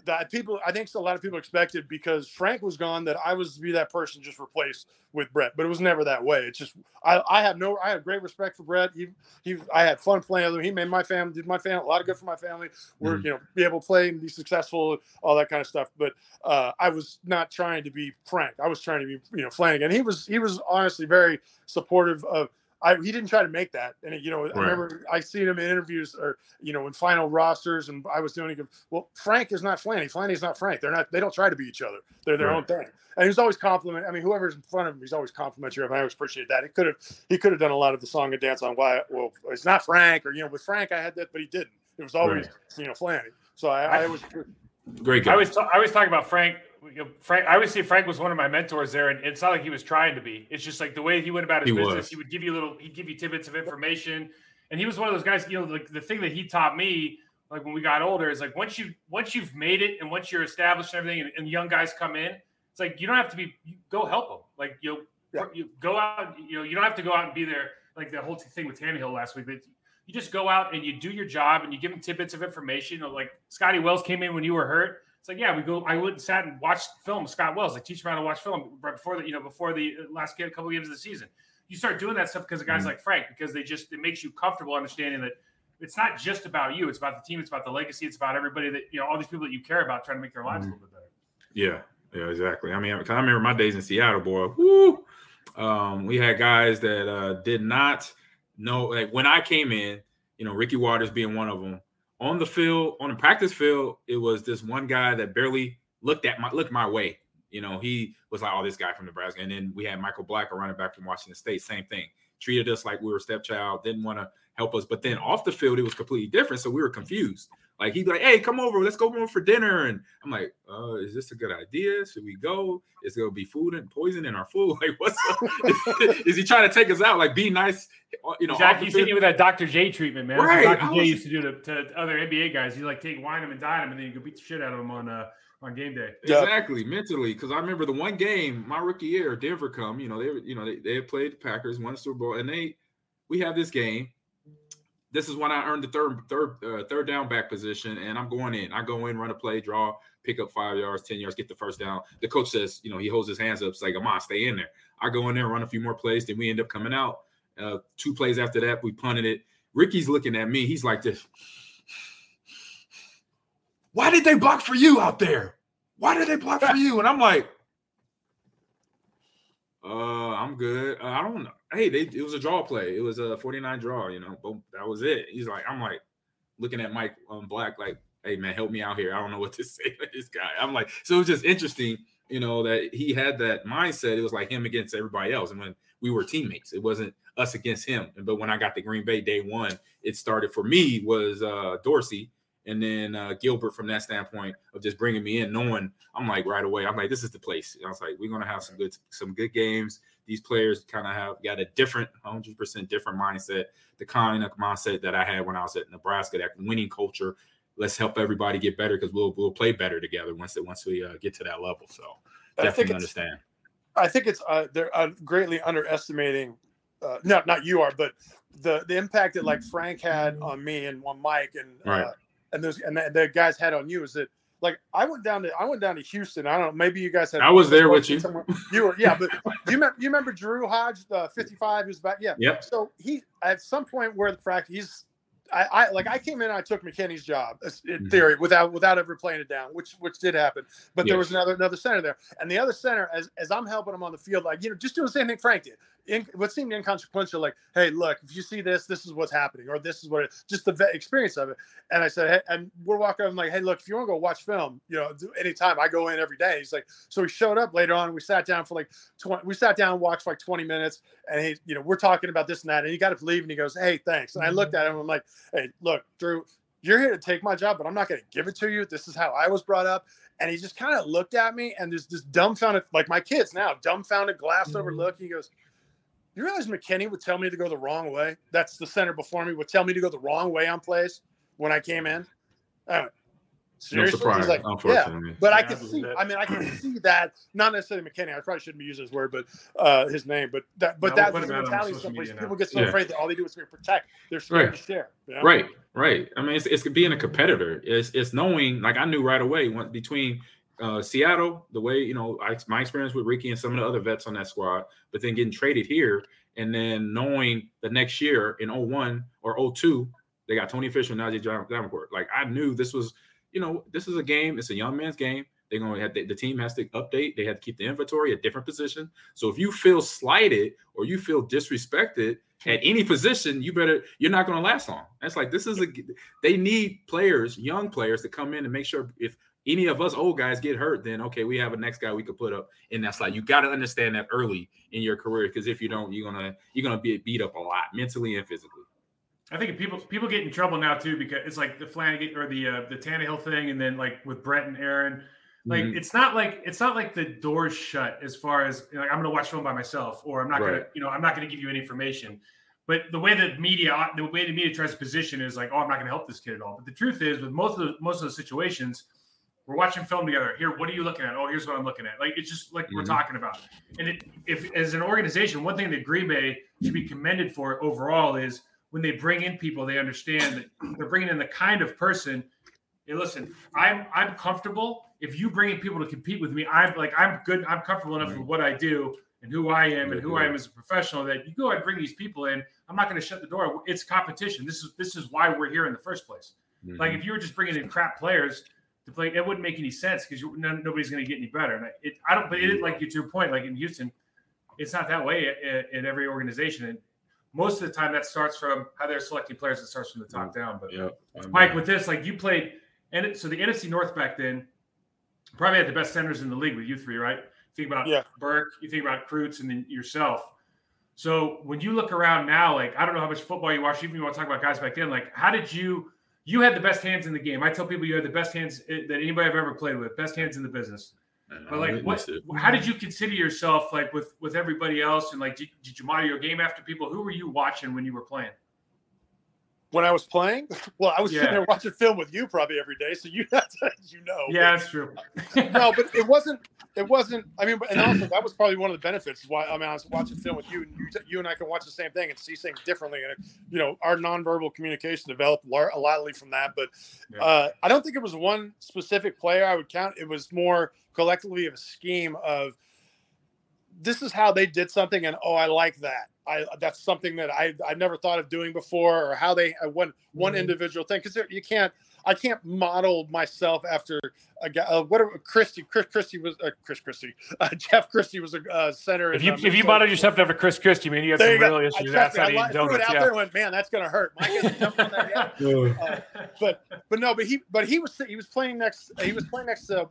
S5: that people I think a lot of people expected because Frank was gone that I was to be that person just replaced with Brett, but it was never that way. It's just I, I have no I have great respect for Brett. He he I had fun playing with him. He made my family did my family a lot of good for my family. We're mm. you know be able to play and be successful, all that kind of stuff. But uh, I was not trying to be Frank. I was trying to be you know Flanagan. He was he was honestly very supportive of I, he didn't try to make that. And, you know, right. I remember I seen him in interviews or, you know, in final rosters and I was doing it. Well, Frank is not Flanny. Flanny's not Frank. They're not, they don't try to be each other. They're their right. own thing. And he's always compliment. I mean, whoever's in front of him, he's always complimentary. I always appreciate that. He could have, he could have done a lot of the song and dance on why, well, it's not Frank or, you know, with Frank, I had that, but he didn't. It was always, right. you know, Flanny. So I, I, I was
S3: great. Guy.
S4: I was, I was talking about Frank you know, Frank, I would say Frank was one of my mentors there, and it's not like he was trying to be. It's just like the way he went about his he business. Was. He would give you little, he'd give you tidbits of information, and he was one of those guys. You know, like the thing that he taught me, like when we got older, is like once you once you've made it and once you're established and everything, and, and young guys come in, it's like you don't have to be. go help them. Like you, yeah. you go out. You know, you don't have to go out and be there. Like the whole thing with Tannehill last week. But you just go out and you do your job and you give them tidbits of information. Like Scotty Wells came in when you were hurt it's like, yeah, we go. I went and sat and watched film. Scott Wells, I teach him how to watch film right before the, you know, before the last game, couple of games of the season. You start doing that stuff because of guys mm-hmm. like Frank, because they just it makes you comfortable understanding that it's not just about you. It's about the team. It's about the legacy. It's about everybody that you know, all these people that you care about, trying to make their lives mm-hmm. a little bit better.
S3: Yeah, yeah, exactly. I mean, I remember my days in Seattle, boy. Woo! Um, we had guys that uh, did not know. Like when I came in, you know, Ricky Watters being one of them. On the field, on the practice field, it was this one guy that barely looked at my looked my way. You know, he was like, "Oh, this guy from Nebraska." And then we had Michael Black, a running back from Washington State, same thing. Treated us like we were stepchild, didn't want to help us. But then off the field, it was completely different. So we were confused. Like he'd be like, "Hey, come over, let's go over for dinner." And I'm like, uh, "Is this a good idea? Should we go? Is there gonna be food and poison in our food? *laughs* Like, what's up? *laughs* is he trying to take us out? Like, be nice, uh, you know?"
S4: Exactly. He's hitting with that Dr. J treatment, man. Right. Dr. J used to do to, to other NBA guys. He like take wine them and dine them, and then you go beat the shit out of them on uh on game day.
S3: Exactly, mentally. Because I remember the one game, my rookie year, Denver come. You know, they you know they they had played the Packers, won the Super Bowl, and they we have this game. This is when I earned the third third uh, third down back position, and I'm going in. I go in, run a play, draw, pick up five yards, ten yards, get the first down. The coach says, you know, he holds his hands up, it's like, "Come on, stay in there." I go in there, run a few more plays, then we end up coming out. Uh, two plays after that, we punted it. Ricky's looking at me. He's like this. Why did they block for you out there? Why did they block for *laughs* you? And I'm like, uh, I'm good. I don't know. Hey, they, it was a draw play. It was a 49 draw, you know. Boom, that was it. He's like, I'm like looking at Mike um, Black, like, hey man, help me out here. I don't know what to *laughs* say to this guy. I'm like, so it was just interesting, you know, that he had that mindset. It was like him against everybody else. And when we were teammates, it wasn't us against him. But when I got to Green Bay day one, it started for me was uh Dorsey and then uh, Gilbert from that standpoint of just bringing me in, knowing I'm like right away, I'm like, this is the place. I was like, we're gonna have some good some good games. These players kind of have got a different, 100 percent different mindset, the kind of mindset that I had when I was at Nebraska, that winning culture. Let's help everybody get better because we'll we'll play better together once once we uh, get to that level. So definitely understand.
S5: I think it's uh, they're uh, greatly underestimating. Uh, no, not you are, but the the impact that like Frank had on me and on Mike and
S3: right.
S5: uh, and those and the, the, guys had on you is that like I went down to I went down to Houston. I don't know. Maybe you guys had.
S3: I was there with you.
S5: Somewhere. You were yeah, but *laughs* you remember you remember Drew Hodge, the fifty five, who's back. Yeah.
S3: Yep.
S5: So he at some point where the practice, he's I, I, like I came in and I took McKinney's job in mm-hmm. theory without without ever playing it down, which which did happen. But yes. there was another another center there, and the other center as as I'm helping him on the field, like you know, just doing the same thing Frank did in, what seemed inconsequential, like, hey, look, if you see this, this is what's happening, or this is what it, just the experience of it. And I said, hey, and we're walking I'm like, hey, look, if you want to go watch film, you know, anytime I go in every day. He's like, so we showed up later on. We sat down for like 20, we sat down and watched for like 20 minutes. And he, you know, we're talking about this and that. And he got to leave and he goes, hey, thanks. And I looked at him I'm like, hey, look, Drew, you're here to take my job, but I'm not going to give it to you. This is how I was brought up. And he just kind of looked at me and there's this dumbfounded, like my kids now, dumbfounded, glass over mm-hmm. look. He goes, you realize McKinney would tell me to go the wrong way? That's the center before me would tell me to go the wrong way on plays when I came in. Uh, seriously,
S3: no surprise,
S5: like,
S3: unfortunately.
S5: Yeah, but
S4: yeah,
S5: I can see. I mean, I can see that. Not necessarily McKinney. I probably shouldn't be using his word, but uh, his name. But that, but no, that's we'll the mentality. Someplace people get so yeah. afraid that all they do is protect. They're scared right. to share. You know?
S3: Right, right. I mean, it's, it's being a competitor. It's it's knowing. Like I knew right away when, between uh, Seattle, the way you know I, my experience with Ricky and some of the other vets on that squad, but then getting traded here and then knowing the next year in 01 or 02, they got Tony Fisher and Najeh Davenport. Like I knew this was, you know, this is a game. It's a young man's game. They're going to have the, the, team has to update. They have to keep the inventory at different position. So if you feel slighted or you feel disrespected at any position, you better you're not going to last long. That's like this is a they need players, young players, to come in and make sure if any of us old guys get hurt, then okay, we have a next guy we could put up in that slot. You got to understand that early in your career because if you don't, you're gonna you're gonna be beat up a lot mentally and physically.
S4: I think people people get in trouble now too because it's like the Flanagan or the uh, the Tannehill thing, and then like with Brett and Aaron, like mm-hmm. it's not like it's not like the doors shut as far as you know, like I'm to watch film by myself, or I'm not right. to you know I'm not to give you any information. But the way the media the way the media tries to position is like, oh, I'm not to help this kid at all. But the truth is, with most of the most of the situations, we're watching film together. Here, what are you looking at? Oh, here's what I'm looking at. Like it's just like mm-hmm. we're talking about. And it, if as an organization, one thing that Green Bay should be commended for overall is when they bring in people, they understand that they're bringing in the kind of person. Hey, listen, I'm I'm comfortable. If you bring in people to compete with me, I'm like I'm good. I'm comfortable enough right. with what I do and who I am and who I am as a professional that you go and bring these people in. I'm not going to shut the door. It's competition. This is this is why we're here in the first place. Mm-hmm. Like if you were just bringing in crap players to play. It wouldn't make any sense because no, nobody's going to get any better. And it, I don't. But it like you to your point, like in Houston, it's not that way in, every organization. And most of the time, that starts from how they're selecting players. It starts from the top mm. down. But
S3: yeah,
S4: Mike, with this, like you played, and it, so the NFC North back then probably had the best centers in the league with you three, right? Think about
S5: yeah.
S4: Birk, you think about Kreutz, and then yourself. So when you look around now, like I don't know how much football you watch, even if you want to talk about guys back then, like how did you you had the best hands in the game. I tell people you had the best hands eh, that anybody I've ever played with, best hands in the business. But like, what? How did you consider yourself like with with everybody else? And like, did, did you model your game after people? Who were you watching when you were playing?
S5: When I was playing, *laughs* well, I was yeah. sitting there watching film with you probably every day, so you *laughs* you know.
S4: Yeah, that's true.
S5: no, but *laughs* it wasn't. It wasn't. I mean, and also that was probably one of the benefits. Why I mean, I was watching film with you, and you, you and I can watch the same thing and see things differently, and you know, our nonverbal communication developed a lotly from that. But yeah. uh, I don't think it was one specific player I would count. It was more collectively of a scheme of this is how they did something, and oh, I like that I that's something that I I never thought of doing before, or how they uh, one one mm-hmm. individual thing because you can't I can't model myself after a guy. Uh, what Christie Chris Christie was uh, Chris Christie *laughs* uh, Jeff Christy was a uh, center.
S4: If you um, if you modeled yourself after Chris Christie, man, you have some real issues outside
S5: I, I threw it out yeah. there and went, man, that's gonna hurt. *laughs* uh, but but no, but he but he was he was playing next he was playing next to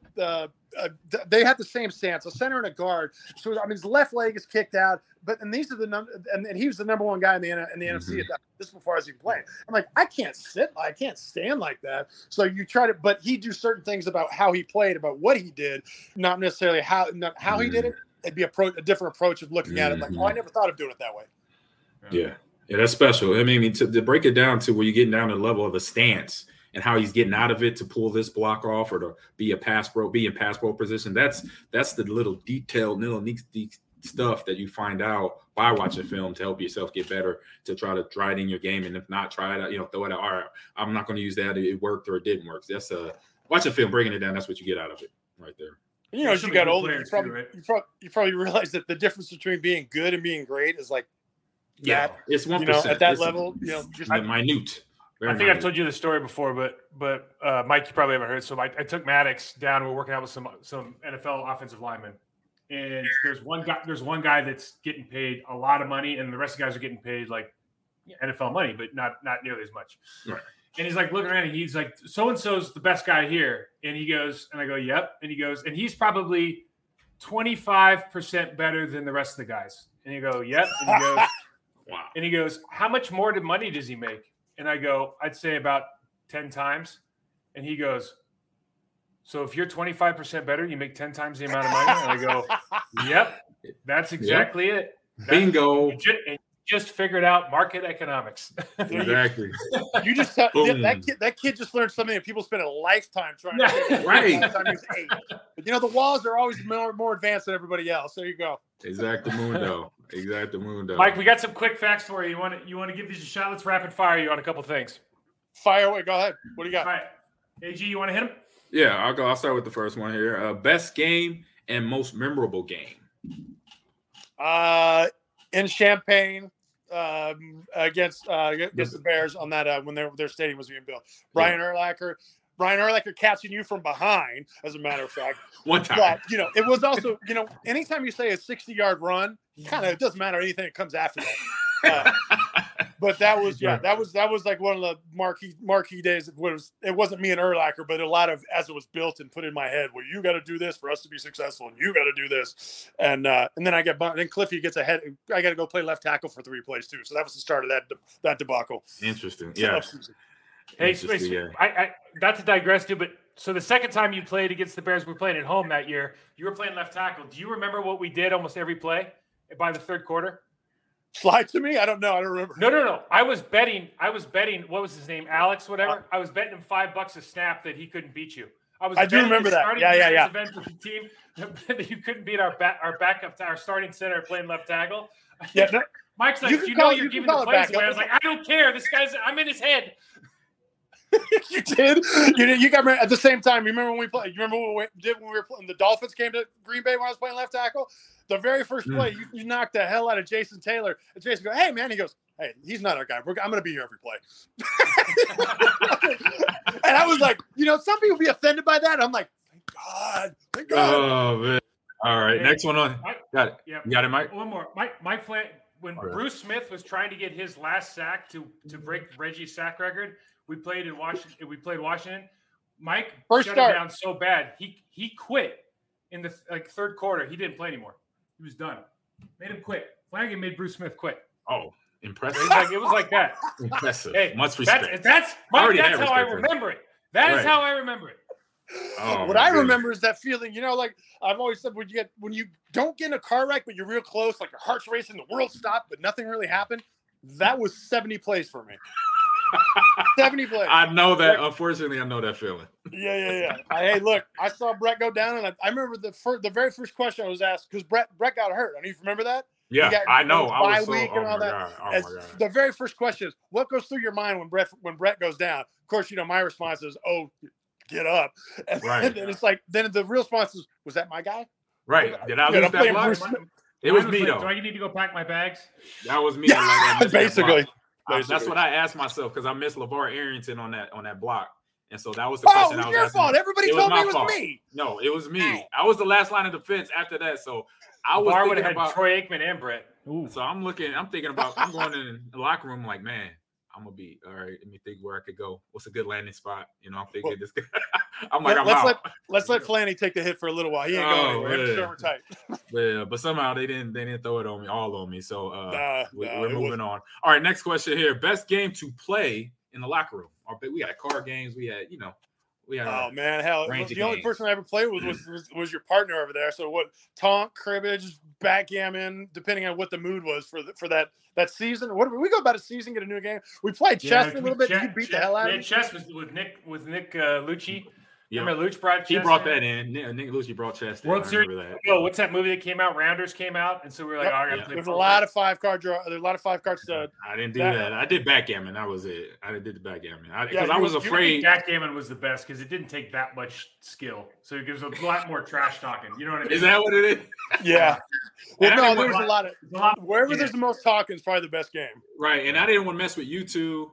S5: uh, they had the same stance, a center and a guard. So I mean, his left leg is kicked out. but and these are the number, and, and he was the number one guy in the in the
S3: Mhm.
S5: NFC at that, this before I was even playing. I'm like, I can't sit, I can't stand like that. So you try to, but he do certain things about how he played, about what he did, not necessarily how not how he did it. It'd be a, pro, a different approach of looking at it. Like, oh, I
S3: Mhm.
S5: never thought of doing it that way.
S3: Yeah. Yeah, that's special. I mean, to, to break it down to where you're getting down to the level of the stance and how he's getting out of it to pull this block off or to be a pass pro, be in pass pro position. That's that's the little detailed, little neat, neat stuff that you find out by watching film to help yourself get better to try to try it in your game. And if not, try it out, you know, throw it out. All right, I'm not going to use that. It worked or it didn't work. That's a watching film, breaking it down. That's what you get out of it right there.
S5: You know, as you
S4: many
S5: got older, you probably,
S4: too, right?
S5: you, probably, you probably realize that the difference between being good and being great is like
S3: Yeah,
S5: that.
S3: it's one
S5: You know, at that level, you know, just
S3: minute. Very
S4: I think I've told you the story before, but but uh, Mike, you probably haven't heard. So I, I took Maddox down. We're working out with some some NFL offensive linemen, and there's one guy. There's one guy that's getting paid a lot of money, and the rest of the guys are getting paid like NFL money, but not not nearly as much.
S3: Right.
S4: And he's like looking around, and he's like, "So and so's the best guy here," and he goes, and I go, "Yep," and he goes, and he's probably twenty five percent better than the rest of the guys, and you go, "Yep," and he goes. *laughs*
S3: Wow.
S4: And he goes, How much more did money does he make? And I go, I'd say about 10 times. And he goes, So if you're 25% better, you make 10 times the amount of money? And I go, *laughs* Yep, that's exactly it. That-
S3: Bingo.
S4: you and you just figured out market economics. *laughs*
S3: Exactly.
S5: You just tell,
S3: Boom.
S5: that kid. That kid just learned something that people spend a lifetime trying to. do.
S3: Right.
S5: By the time he was eight. But you know, the walls are always more more advanced than everybody else. There you go.
S3: Exactamundo. Exactamundo.
S4: Mike, we got some quick facts for you. You want to you want to give these a shot? Let's rapid fire you on a couple things.
S5: Fire away. Go ahead. What do you got?
S4: right. AG, you want to hit him?
S3: Yeah, I'll go. I'll start with the first one here. Uh, best game and most memorable game.
S5: Uh, in Champaign. Um, against uh, against the Bears on that uh, when their their stadium was being built. Brian Urlacher, Brian Urlacher catching you from behind, as a matter of fact. *laughs*
S3: One time.
S5: But you know, it was also you know, anytime you say a sixty yard run, kind of it doesn't matter anything that comes after that. *laughs* Uh, but that was *laughs* yeah, that was that was like one of the marquee marquee days. It was it wasn't me and Urlacher, but a lot of as it was built and put in my head. Well, you got to do this for us to be successful, and you got to do this, and uh, and then I get bumped. Then Cliffy gets ahead. I got to go play left tackle for three plays too. So that was the start of that de- that debacle.
S3: Interesting. Yeah.
S4: Hey,
S3: Interesting,
S4: wait, so
S3: yeah.
S4: I, I not to digress too, but so the second time you played against the Bears, we were playing at home that year. You were playing left tackle. Do you remember what we did almost every play by the third quarter?
S5: Slide to me. I don't know. I don't remember.
S4: No, no, no. I was betting. I was betting. What was his name? Alex, whatever. Uh, I was betting him five bucks a snap that he couldn't beat you. I was.
S5: I do remember that.
S4: starting
S5: Yeah, yeah, yeah.
S4: Event with the team *laughs* that you couldn't beat our back, our backup, our starting center playing left tackle.
S5: Yeah, no, *laughs*
S4: Mike's like,
S5: You
S4: you, know,
S5: call-
S4: you're
S5: you
S4: giving the plays away. I was like, I don't care. This guy's, I'm in his head. *laughs*
S5: you did. You did. You got at the same time. You remember when we played? You remember what we did when we were playing? The Dolphins came to Green Bay when I was playing left tackle. The very first mm. play, you, you knocked the hell out of Jason Taylor. And Jason go, "Hey man," he goes, "Hey, he's not our guy. We're, I'm going to be here every play." *laughs* and I was like, you know, some people be offended by that. I'm like, thank God, thank God.
S3: Oh man. All right. Next one on.
S4: Mike,
S3: Got it.
S4: yeah.
S3: You got it, Mike?
S4: One more. Mike, Mike Flint, when
S3: All right.
S4: Bruce Smith was trying to get his last sack to to break Reggie's sack record, we played in Washington. We played Washington. Mike
S5: First
S4: shut
S5: start.
S4: him down so bad he he quit in the like third quarter. He didn't play anymore. He was done. Made him quit. Flanagan made Bruce Smith quit.
S3: Oh,
S4: It
S3: impressive.
S4: was like it was like that.
S3: impressive.
S4: Hey,
S3: Much respect.
S4: That's that's Mike,
S3: already
S4: that's how I
S3: respect for
S4: remember it. That is
S3: Right.
S4: how I remember it.
S3: Oh,
S5: what I
S3: goodness.
S5: remember is that feeling, you know, like I've always said, when you get when you don't get in a car wreck, but you're real close, like your heart's racing, the world stopped, but nothing really happened. That was 70 plays for me. *laughs* 70 plays.
S3: I know that. Unfortunately, I know that feeling.
S5: Yeah, yeah, yeah. I, hey, look, I saw Brett go down, and I, I remember the first, the very first question I was asked because Brett Brett got hurt. I don't know you remember that.
S3: Yeah,
S5: got-
S3: I know. I
S5: bye
S3: was so.
S5: week
S3: Oh
S5: and all that.
S3: god. Oh
S5: As the very first question is, what goes through your mind when Brett when Brett goes down? Of course, you know my response is, "Oh, get up." *laughs* And
S3: Right.
S5: then it's like, then the real response is, "Was that my guy?"
S3: Right? Did I
S5: Dude,
S3: lose
S5: I'm
S3: that block? It was
S4: Mine
S3: me
S4: like,
S3: though.
S4: Do I need to go pack my bags?
S3: That was me. *laughs* like, I missed that block.
S5: basically.
S3: That's
S5: basically.
S3: what I asked myself because I missed LaVar Arrington on that on that block, and so that was the
S5: Oh,
S3: question
S5: it
S3: I
S5: was
S3: was
S5: your
S3: asking.
S5: fault. Everybody
S3: It
S5: told me it was
S3: fault.
S5: me.
S3: No, it was me.
S5: Dang.
S3: I was the last line of defense after that, so I was
S4: Bar would
S3: thinking
S4: have
S3: about.
S4: Troy Aikman and Brett.
S3: So I'm looking. I'm thinking about. I'm going in the locker room like, man, I'm gonna be all right. Let me think where I could go. What's a good landing spot? You know, I'm thinking
S5: Well,
S3: this. *laughs* I'm like, I'm
S5: let's
S3: out.
S5: let let's let *laughs* Flanny take the hit for a little while. He ain't
S3: Oh,
S5: going anywhere.
S3: yeah.
S5: Sure, tight. *laughs*
S3: yeah, but somehow they didn't they didn't throw it on me all on me. So uh,
S5: Nah,
S3: we,
S5: nah,
S3: we're
S5: it
S3: moving
S5: wasn't.
S3: on. All right, next question here. Best game to play in the locker room. We had card games. We had you know we had
S5: Oh man, hell!
S3: range
S5: The
S3: of
S5: only person I ever played with was, *clears throat* was was your partner over there. So what? Tonk, cribbage, backgammon, depending on what the mood was for the, for that that season. What we go about a season, get a new game. We played chess a little bit.
S4: Chess-
S5: you beat the hell out
S4: yeah,
S5: of me.
S4: chess with, with Nick with Nick uh, Luchey.
S3: Yeah.
S4: Remember Luch brought
S3: He
S4: chess
S3: brought that in. Uh, Nick, Nick Luchey brought chess. in.
S4: World
S3: I
S4: Series.
S3: that.
S4: Oh, what's that movie that came out? Rounders came out, and so we were like,
S5: Yep.
S4: oh,
S3: Yeah.
S5: There's a lot of five card draw. There's a lot of five card stud. *laughs*
S3: I didn't do
S5: That-
S3: that. I did backgammon. That was it. I did the backgammon because
S5: Yeah,
S3: I was
S5: you-
S3: afraid.
S4: Backgammon was the best because it didn't take that much skill, so it gives a lot more trash talking. You know what I mean?
S3: Is that what it is? *laughs*
S5: yeah. Well, *laughs*
S3: And
S5: no, there was a lot of
S4: a lot-
S5: wherever
S4: yeah.
S5: there's the most talking is probably the best game.
S3: Right, and I didn't want to mess with you two.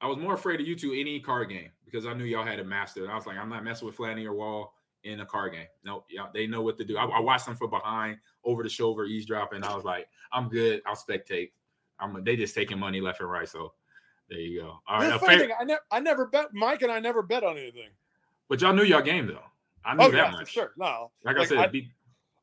S3: I was more afraid of you two any card game because I knew y'all had it mastered. I was like, I'm not messing with Flanny or Wall in a card game. No, yeah, they know what to do. I, I watched them from behind, over the shoulder, eavesdropping. I was like, I'm good. I'll spectate. I'm. They just taking money left and right. So there you go. All right, a
S5: funny thing, I never, I never bet. Mike and I never bet on anything.
S3: but y'all knew y'all game though. I knew
S5: Oh
S3: that
S5: yeah,
S3: much.
S5: for sure. No,
S3: Like, I said,
S5: I-
S3: be-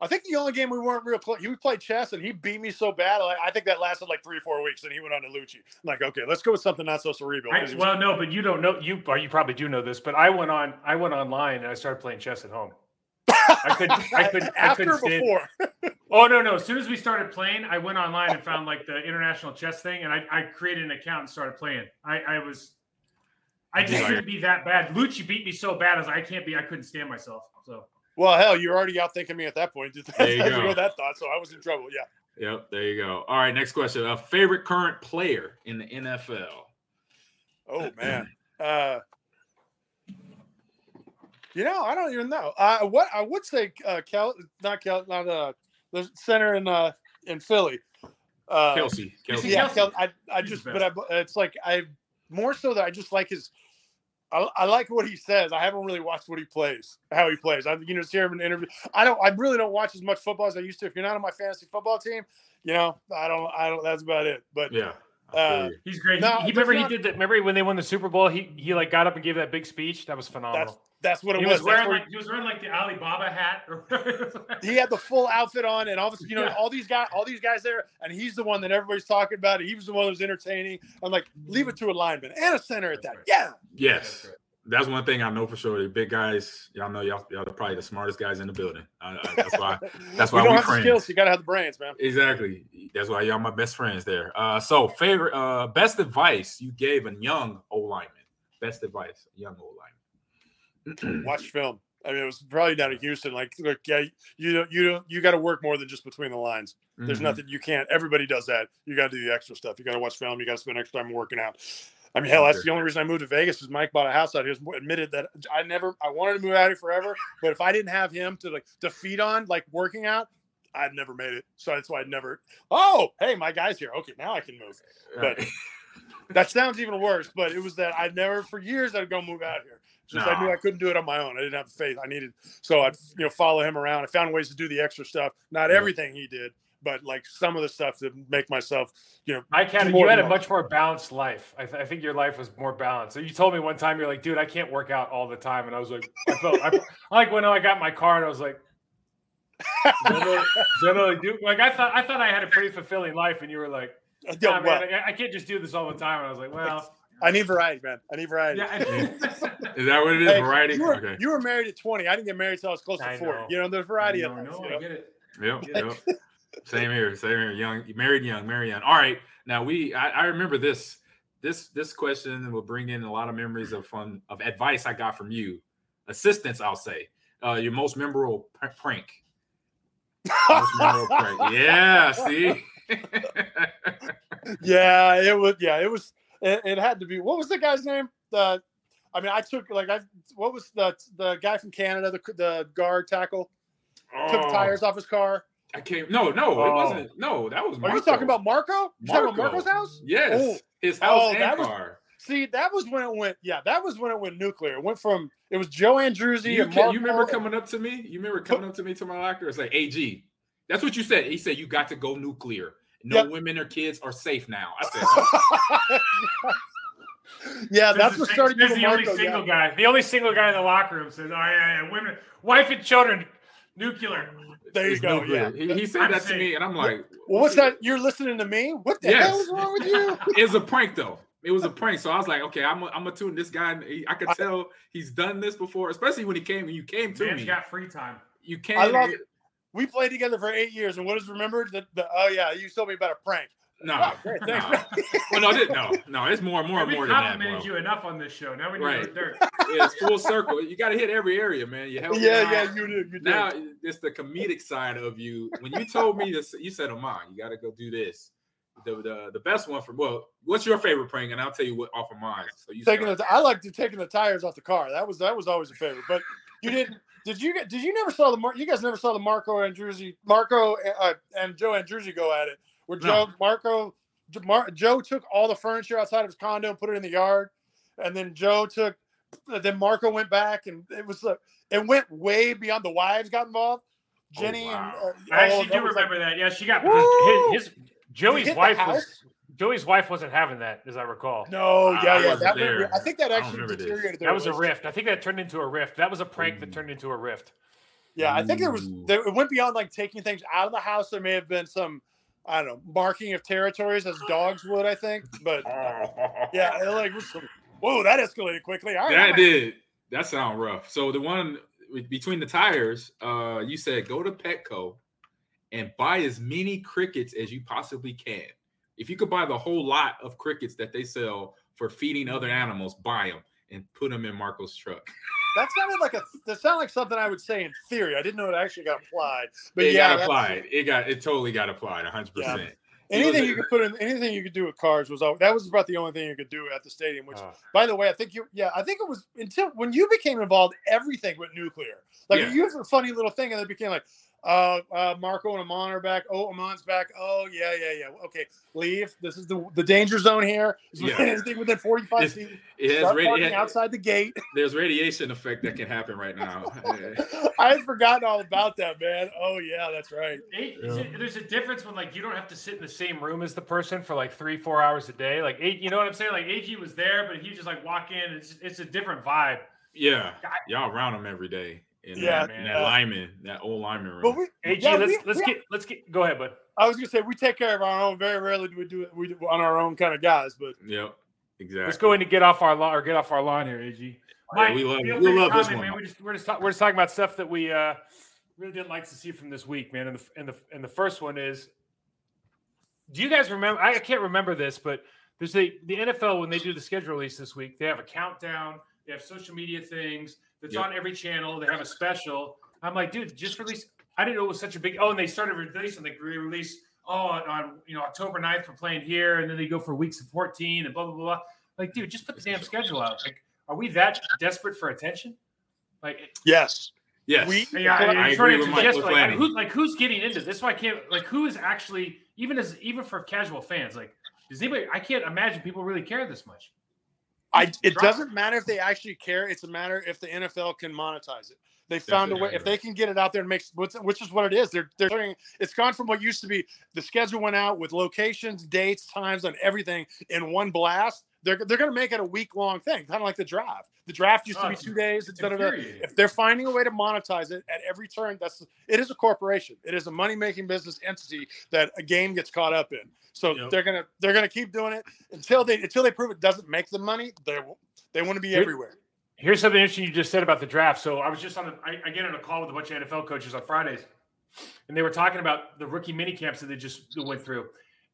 S5: I think the only game we weren't real close. He played chess and he beat me so bad. Like, I think that lasted like three or four weeks, and he went on to Luchey. I'm like, okay, let's go with something not so cerebral.
S4: I,
S5: 'cause he was-
S4: well, no, but you don't know. You or you probably do know this, but I went on. I went online and I started playing chess at home. I couldn't. *laughs* I couldn't. I couldn't
S5: before. *laughs*
S4: Oh no, no! As soon as we started playing, I went online and found like the international chess thing, and I, I created an account and started playing. I, I was, I just couldn't be that bad. Luchey beat me so bad, as I can't be. I couldn't stand myself. So
S5: Well, hell, you're already out thinking me at that point. *laughs*
S3: There you go.
S5: go that thought, so I was in trouble. Yeah.
S3: yep. There you go. All right, next question. A favorite current player in the NFL?
S5: Oh *clears throat* man. Uh, you know, I don't even know. Uh, what I would say, uh, Kel, not Kel, not uh, the center in uh in Philly. Uh,
S3: Kelce. Kelce.
S5: Yeah,
S4: Kelce.
S5: Kel, I, I
S4: He's
S5: just, but I, it's like I more so that I just like his. I, I like what he says. I haven't really watched what he plays, how he plays. I, you know, hear him in an interview. I don't. I really don't watch as much football as I used to. If you're not on my fantasy football team, you know, I don't. I don't. That's about it. But
S3: Yeah. I feel
S5: Uh,
S4: he's great.
S5: No,
S4: he, he remember
S5: not-
S4: he did that. Remember when they won the Super Bowl? He he like got up and gave that big speech. That was phenomenal.
S5: that's what it
S4: He
S5: was.
S4: was wearing like he was wearing like the Alibaba hat. *laughs*
S5: He had the full outfit on, and all of a- you know
S4: Yeah.
S5: all these guys, all these guys there, and he's the one that everybody's talking about. He was the one that was entertaining. I'm like, leave it to a lineman and a center at that. Yeah,
S3: Yes. That's one thing I know for sure. The big guys, y'all know y'all, y'all are probably the smartest guys in the building. I, I, that's why. *laughs* That's why
S5: you don't
S3: we
S5: have
S3: friends.
S5: skills. You got to have the brains, man.
S3: Exactly. That's why y'all my best friends there. Uh, so favorite, uh, best advice you gave a young O lineman. Best advice, young O lineman. *clears throat*
S5: Watch film. I mean, it was probably down in Houston. Like, look, yeah, you don't, you don't, you got to work more than just between the lines. There's
S3: Mhm.
S5: nothing you can't. Everybody does that. You got to do the extra stuff. You got to watch film. You got to spend extra time working out. I mean, hell, that's the only reason I moved to Vegas is Mike bought a house out here. He admitted that I never, I wanted to move out here forever, but if I didn't have him to like to feed on, like working out, I'd never made it. So that's why I'd never. Oh, hey, my guy's here. Okay, now I can move. but-
S3: Right.
S5: That sounds even worse, but it was that I never, for years, I'd go move out here. Just I knew I couldn't do it on my own. I didn't have the faith. I needed, so I'd you know follow him around. I found ways to do the extra stuff. Not everything he did, but like some of the stuff to make myself, you know,
S4: I
S5: can't.
S4: you had a
S5: than
S4: much more balanced life. I, th- I think your life was more balanced. So you told me one time you're like, dude, I can't work out all the time, and I was like, I felt I, I *laughs* like when I got my car and I was like, is that really- is that really do? Like I thought I thought I had a pretty fulfilling life, and you were like,
S5: uh,
S4: nah,
S5: well,
S4: man, I, I can't just do this all the time. And I was like, well,
S5: I need variety, man. I need variety.
S4: yeah. *laughs*
S3: Is that what it is?
S5: Hey,
S3: Variety.
S5: You were,
S3: okay.
S5: you were married at 20. I didn't get married until I was close to
S4: I
S5: 40.
S4: know.
S5: You know, there's variety
S4: no,
S5: of things.
S4: no,
S5: you
S4: I
S5: know?
S4: get it.
S3: Yep.
S4: Yeah.
S3: yep. Same here. Same here. Young, married young, married young. All right. Now we, I, I remember this, this, this question will bring in a lot of memories of fun of advice I got from you, assistance. I'll say, uh, your most memorable pr- prank. Most memorable prank. *laughs* Yeah. See. *laughs*
S5: yeah, it was. Yeah, it was. It, it had to be. What was the guy's name? The, I mean, I took like I. What was the the guy from Canada? The the guard tackle took
S3: Oh,
S5: tires off his car.
S3: I can't. No, no,
S4: Oh.
S3: it wasn't. No, that was.
S5: Are
S3: Marco.
S5: you talking about Marco? You talking about
S3: Marco.
S5: Marco's house?
S3: Yes,
S5: Oh.
S3: his house
S5: Oh,
S3: and
S5: that was-
S3: car.
S5: See, that was when it went. Yeah, that was when it went nuclear. It went from it was Joe Andruzzi
S3: You,
S5: and
S3: can, you remember coming up to me? You remember coming up to me to my locker? It's like AG. That's what you said. He said you got to go nuclear. No
S5: Yep.
S3: women or kids are safe now. I said, *laughs* huh?
S5: Yeah,
S4: Says
S5: that's what started
S4: says
S5: giving
S4: the only
S5: Marco.
S4: single
S5: Yeah.
S4: guy. The only single guy in the locker room says, "Oh yeah, yeah, women, wife and children, nuclear."
S5: There you go.
S3: nuclear.
S5: Yeah.
S3: He, he said
S4: I'm
S3: that to me, and I'm like,
S5: Well, what's that? You're listening to me? What the
S3: Yes.
S5: hell is wrong with you? *laughs*
S3: it was a prank though. It was a prank. So I was like, okay, I'm gonna I'm gonna tune this guy. I could tell he's done this before, especially when he came. When you came to
S4: Man's
S3: me.
S4: got free time.
S3: You came.
S5: I love it. We played together for eight years, and what is remembered? That the, oh yeah, you told me about a prank.
S3: No,
S5: Oh, great, thanks,
S3: no. well, no, this, *laughs* no, no. It's more, more, and more than that,
S4: complimented
S3: bro.
S4: you enough on this show. Now we need
S3: Right.
S4: the dirt. *laughs*
S3: It's full circle. You got to hit every area, man. You help. me
S5: Yeah, yeah, you did. You did.
S3: Now it's the comedic side of you. When you told me this, you said, "Ahman, you got to go do this." The, the the best one for well, what's your favorite prank? And I'll tell you what off of mine. So you
S5: taking
S3: start.
S5: the, I like to taking the tires off the car. That was that was always a favorite. But you didn't. Did you get? Did you never saw the? Mar- You guys never saw the Marco and Jersey, Marco uh, and Joe and Jersey go at it. Where
S3: No.
S5: Joe Marco, Mar- Joe took all the furniture outside of his condo and put it in the yard, and then Joe took. Then Marco went back, and it was like it went way beyond the wives got involved. Jenny
S3: wow.
S5: and uh,
S4: I actually
S5: oh,
S4: do
S5: was like-
S4: remember that. Yeah, she got his, his Joey's wife was Joey's wife wasn't having that, as I recall.
S5: no,
S3: I
S5: yeah, yeah.
S3: wasn't
S5: That went- I think that actually deteriorated.
S4: That was a rift. I think that turned into a rift. That was a prank that turned into a rift.
S5: Yeah, I think there was there, it went beyond like taking things out of the house. There may have been some, I don't know, marking of territories as dogs would. I think, but *laughs* yeah, like whoa, that escalated quickly. All right,
S3: that
S5: I'm-
S3: did. That sound rough. So the one between the tires, uh, you said go to Petco and buy as many crickets as you possibly can. If you could buy the whole lot of crickets that they sell for feeding other animals, buy them and put them in Marco's truck.
S5: That sounded like a that sounded like something I would say in theory. I didn't know it actually got applied. But
S3: it
S5: yeah,
S3: got applied. It got it totally got applied, hundred percent.
S5: Anything
S3: was-
S5: you could put in, anything you could do with cars was that was about the only thing you could do at the stadium. Which,
S4: Uh,
S5: by the way, I think you, yeah, I think it was until when you became involved, everything went nuclear. Like
S3: Yeah.
S5: you have a funny little thing, and it became like, uh, uh, Marco and Ahman are back. Oh, Ahman's back. Oh, yeah, yeah, yeah. Okay, leave. This is the the danger zone here. Is
S3: Yeah.
S5: anything within forty five
S3: It's-
S5: feet.
S3: It has
S5: Start
S3: radi- it
S5: outside the gate. *laughs*
S3: there's radiation effect that can happen right now. *laughs*
S5: I had forgotten all about that, man. Oh yeah, that's right.
S4: Eight, is it- there's a difference when like you don't have to sit in the same room as the person for like three, four hours a day. Like eight, you know what I'm saying? Like AG was there, but he just like walk in. It's it's a different vibe.
S3: yeah, y'all around him every day. In
S5: Yeah,
S3: that, in that
S5: man.
S3: lineman, that old lineman room.
S5: But we,
S4: AG,
S5: yeah,
S4: let's
S5: we-
S4: let's
S5: we-
S4: get let's get go ahead, bud.
S5: I was gonna say we take care of our own. Very rarely do we do it we do on our own kind of guys, but
S3: yeah, exactly.
S4: Let's go in and get off our lawn or get off our lawn here, AG.
S3: Yeah, we love-
S4: feel
S3: we
S4: free to
S3: love this
S4: comment,
S3: one.
S4: Man. We just we're just talk, we're just talking about stuff that we uh really didn't like to see from this week, man. And the and the and the first one is, do you guys remember? I can't remember this, but there's the the NFL when they do the schedule release this week, they have a countdown. They have social media things that's
S3: Yep.
S4: on every channel. They have a special. I'm like, dude, just release. I didn't know it was such a big. Oh, and they started releasing. They release. Oh, on, on you know October 9th, we're playing here, and then they go for weeks of 14 and blah blah blah. Like, dude, just put the damn schedule out. Like, are we that desperate for attention? Like,
S5: yes,
S3: Yes,
S5: we-
S4: yeah,
S5: I
S4: I,
S3: agree
S4: agree
S3: with
S4: with
S3: Mike-
S4: just
S3: with
S4: like,
S3: Lanny.
S4: who, like who's getting into this? Why can't like who is actually even as even for casual fans? Like, does anybody? I can't imagine people really care this much.
S5: I it doesn't matter if they actually care. It's a matter if the NFL can monetize it. They found a way if they can get it out there and make which is what it is. They're they're turning it's gone from what used to be the schedule went out with locations, dates, times, and everything in one blast. They're they're gonna make it a week long thing, kind of like the draft. The draft used to
S4: Oh,
S5: be two days.
S4: It's
S5: instead of if they're finding a way to monetize it at every turn, that's it is a corporation. It is a money making business entity that a game gets caught up in. So
S3: Yep.
S5: they're gonna they're gonna keep doing it until they until they prove it doesn't make them money. They they want to be
S4: Here-
S5: everywhere.
S4: Here's something interesting you just said about the draft. So I was just on the I, I get on a call with a bunch of NFL coaches on Fridays, and they were talking about the rookie mini camps that they just went through.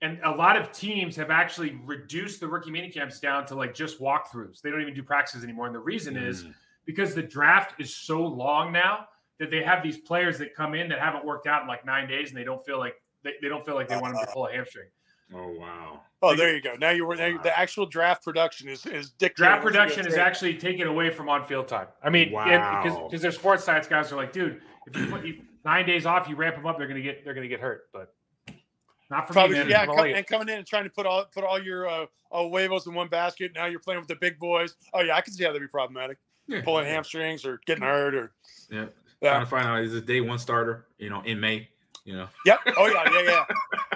S4: And a lot of teams have actually reduced the rookie mini camps down to like just walkthroughs. They don't even do practices anymore. And the reason is
S3: Mm.
S4: because the draft is so long now that they have these players that come in that haven't worked out in like nine days and they don't feel like they, they don't feel like they want them to pull a hamstring.
S3: Oh wow.
S5: Oh, there you go. Now you were now you- the actual draft production is is dictated.
S4: Draft production is actually taken away from on-field time. I mean,
S3: Wow.
S4: because their sports science guys are like, dude, if you put you, nine days off, you ramp them up, they're gonna get they're gonna get hurt. But not for
S5: Probably,
S4: me, man.
S5: yeah, come, and coming in and trying to put all put all your uh, uh, huevos in one basket. Now you're playing with the big boys. Oh yeah, I can see how that'd be problematic.
S3: Yeah.
S5: Pulling hamstrings or getting hurt or
S3: Yeah.
S5: Yeah.
S3: Trying to find out is this day one starter, you know, in May, you know.
S5: yep. Oh yeah, yeah, yeah.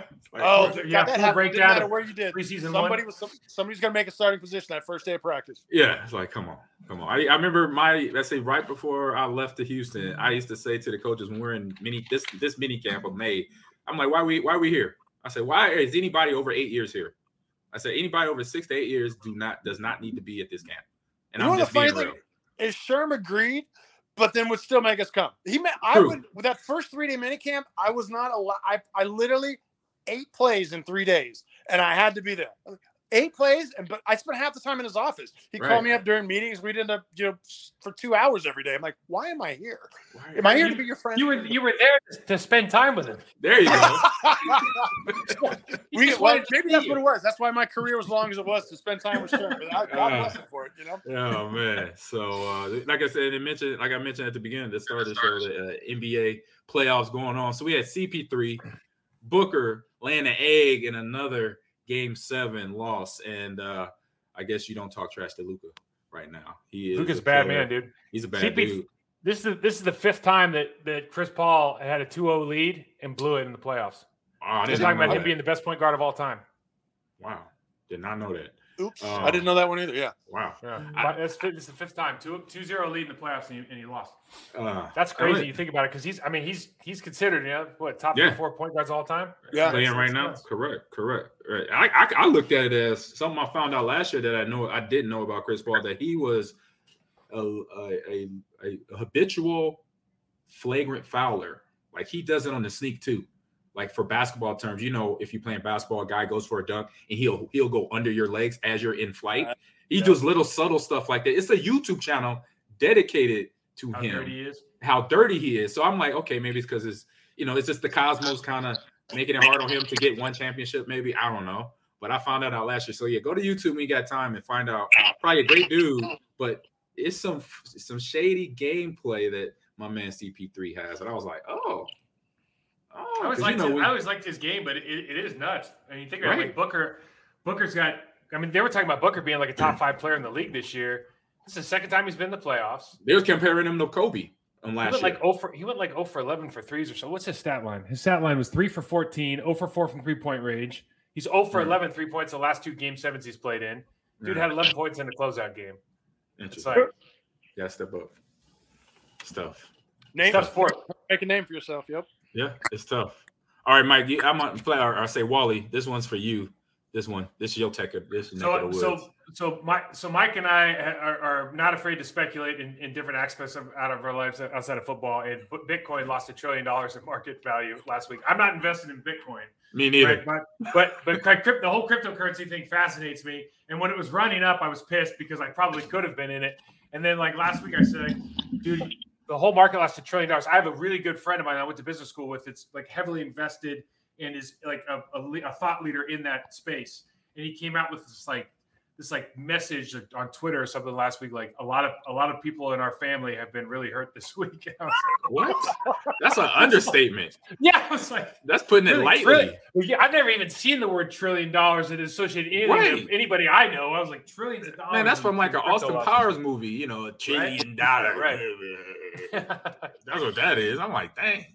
S5: *laughs*
S3: Like,
S5: Oh,
S4: yeah,
S5: yeah, that happened. Didn't matter where you did.
S4: preseason
S5: Somebody
S4: one.
S5: was some, somebody's gonna make a starting position that first day of practice.
S3: Yeah, it's like, come on, come on. I, I remember my let's say right before I left to Houston, I used to say to the coaches when we're in mini this this mini camp of May, I'm like, why we why are we here? I said, why is anybody over eight years here? I said, anybody over six to eight years do not does not need to be at this camp. And
S5: You
S3: I'm just being real.
S5: is? Sherm agreed, but then would still make us come. He meant I would with that first three day mini camp. I was not allowed. I I literally eight plays in three days, and I had to be there. Eight plays, and but I spent half the time in his office. He
S3: Right.
S5: called me up during meetings. We'd end up, you know, for two hours every day. I'm like, why am I here?
S3: Why-
S5: Am I here
S4: You-
S5: to be your friend?
S4: You were you were there to spend time with him.
S3: There you go. *laughs*
S5: we, well, maybe that's
S4: you.
S5: what it was. That's why my career was as long as it was to spend time with Sherm. But I, God
S3: Uh,
S5: bless him for it. You know.
S3: Oh man! So, uh, like I said, it mentioned, like I mentioned at the beginning, the start of the show, the uh, NBA playoffs going on. So we had CP3, Booker laying an egg in another Game Seven loss, and uh, I guess you don't talk trash to Luka right now. He is
S4: Luka's bad man, dude.
S3: He's a bad
S4: CP
S3: dude.
S4: This is the, this is the fifth time that that Chris Paul had a 2-0 lead and blew it in the playoffs.
S3: Oh, didn't
S4: talking about him being the best point guard of all time.
S3: Wow, did not know that.
S5: Oops,
S3: Oh.
S5: I didn't know that one either. Yeah.
S3: Wow.
S4: Yeah,
S3: I-
S4: But that's fi- the fifth time 2 2-0 lead in the playoffs and he, and he lost.
S3: Uh,
S4: That's crazy.
S3: mean,
S4: You think about it because he's I mean he's he's considered you know what top
S3: Yeah.
S4: four point guards all time.
S5: Yeah.
S3: playing
S4: That's-
S3: right now.
S4: that's nuts.
S3: Correct, correct. Right. I, I I looked at it as something I found out last year that I know I didn't know about Chris Paul that he was a a, a, a habitual flagrant fouler. Like he does it on the sneak too. Like for basketball terms, you know, if you're playing basketball, a guy goes for a dunk and he'll he'll go under your legs as you're in flight. He
S5: Yeah.
S3: does little subtle stuff like that. It's a YouTube channel dedicated to
S4: How
S3: him
S4: dirty he is.
S3: how dirty he is. So I'm like, okay, maybe it's because it's you know, it's just the cosmos kind of making it hard on him to get one championship. Maybe I don't know, but I found that out last year. So yeah, go to YouTube when you got time and find out. Probably a great dude, but it's some some shady gameplay that my man CP3 has, and I was like, oh, oh,
S4: I always
S3: 'cause,
S4: liked
S3: you know,
S4: his,
S3: we-
S4: I always liked his game, but it, it is nuts. I mean, you think about it,
S3: Right.
S4: like Booker. Booker's got. I mean, they were talking about Booker being like a top five player in the league this year. This is the second time he's been in the playoffs.
S3: they was comparing him to Kobe on
S4: He
S3: last
S4: went
S3: year.
S4: like 0 for he went like 0 for 11 for threes or so. What's his stat line? His stat line was 3 for 14, 0 for 4 from three point range. He's 0 for
S3: Yeah.
S4: 11 three points the last two game sevens he's played in. Dude
S3: Yeah,
S4: had 11 points in the closeout game. It's
S3: interesting.
S4: like
S3: yeah, step up. Stuff.
S5: Name
S4: tough sport.
S5: make a name for yourself. Yep.
S3: Yeah, it's tough. All right, Mike. I'm on play. Or I say Wally. This one's for you. This one. This is your tech. This is
S4: So, so, so, Mike, so Mike and I are, are not afraid to speculate in, in different aspects of out of our lives outside of football. And Bitcoin lost a trillion dollars in market value last week. I'm not invested in Bitcoin,
S3: Me neither.
S4: right? But but but the whole cryptocurrency thing fascinates me. And when it was running up, I was pissed because I probably could have been in it. And then like last week, I said, dude, the whole market lost a trillion dollars. I have a really good friend of mine I went to business school with. It's like heavily invested and is like a, a, a thought leader in that space. And he came out with this like this like message on Twitter or something last week. Like a lot of a lot of people in our family have been really hurt this *laughs* week. And I was
S3: What? That's an understatement. *laughs*
S4: yeah, I was like,
S3: That's putting it lightly.
S4: trillion- Well, yeah, I've never even seen the word trillion dollars in associated anything
S3: Right.
S4: anybody I know. I was like trillions of dollars.
S3: Man, that's from like
S4: in
S3: an Austin
S4: losses.
S3: Powers movie. You know, a trillion *laughs* dollars.
S4: Right.
S3: That's what that is. I'm like, dang.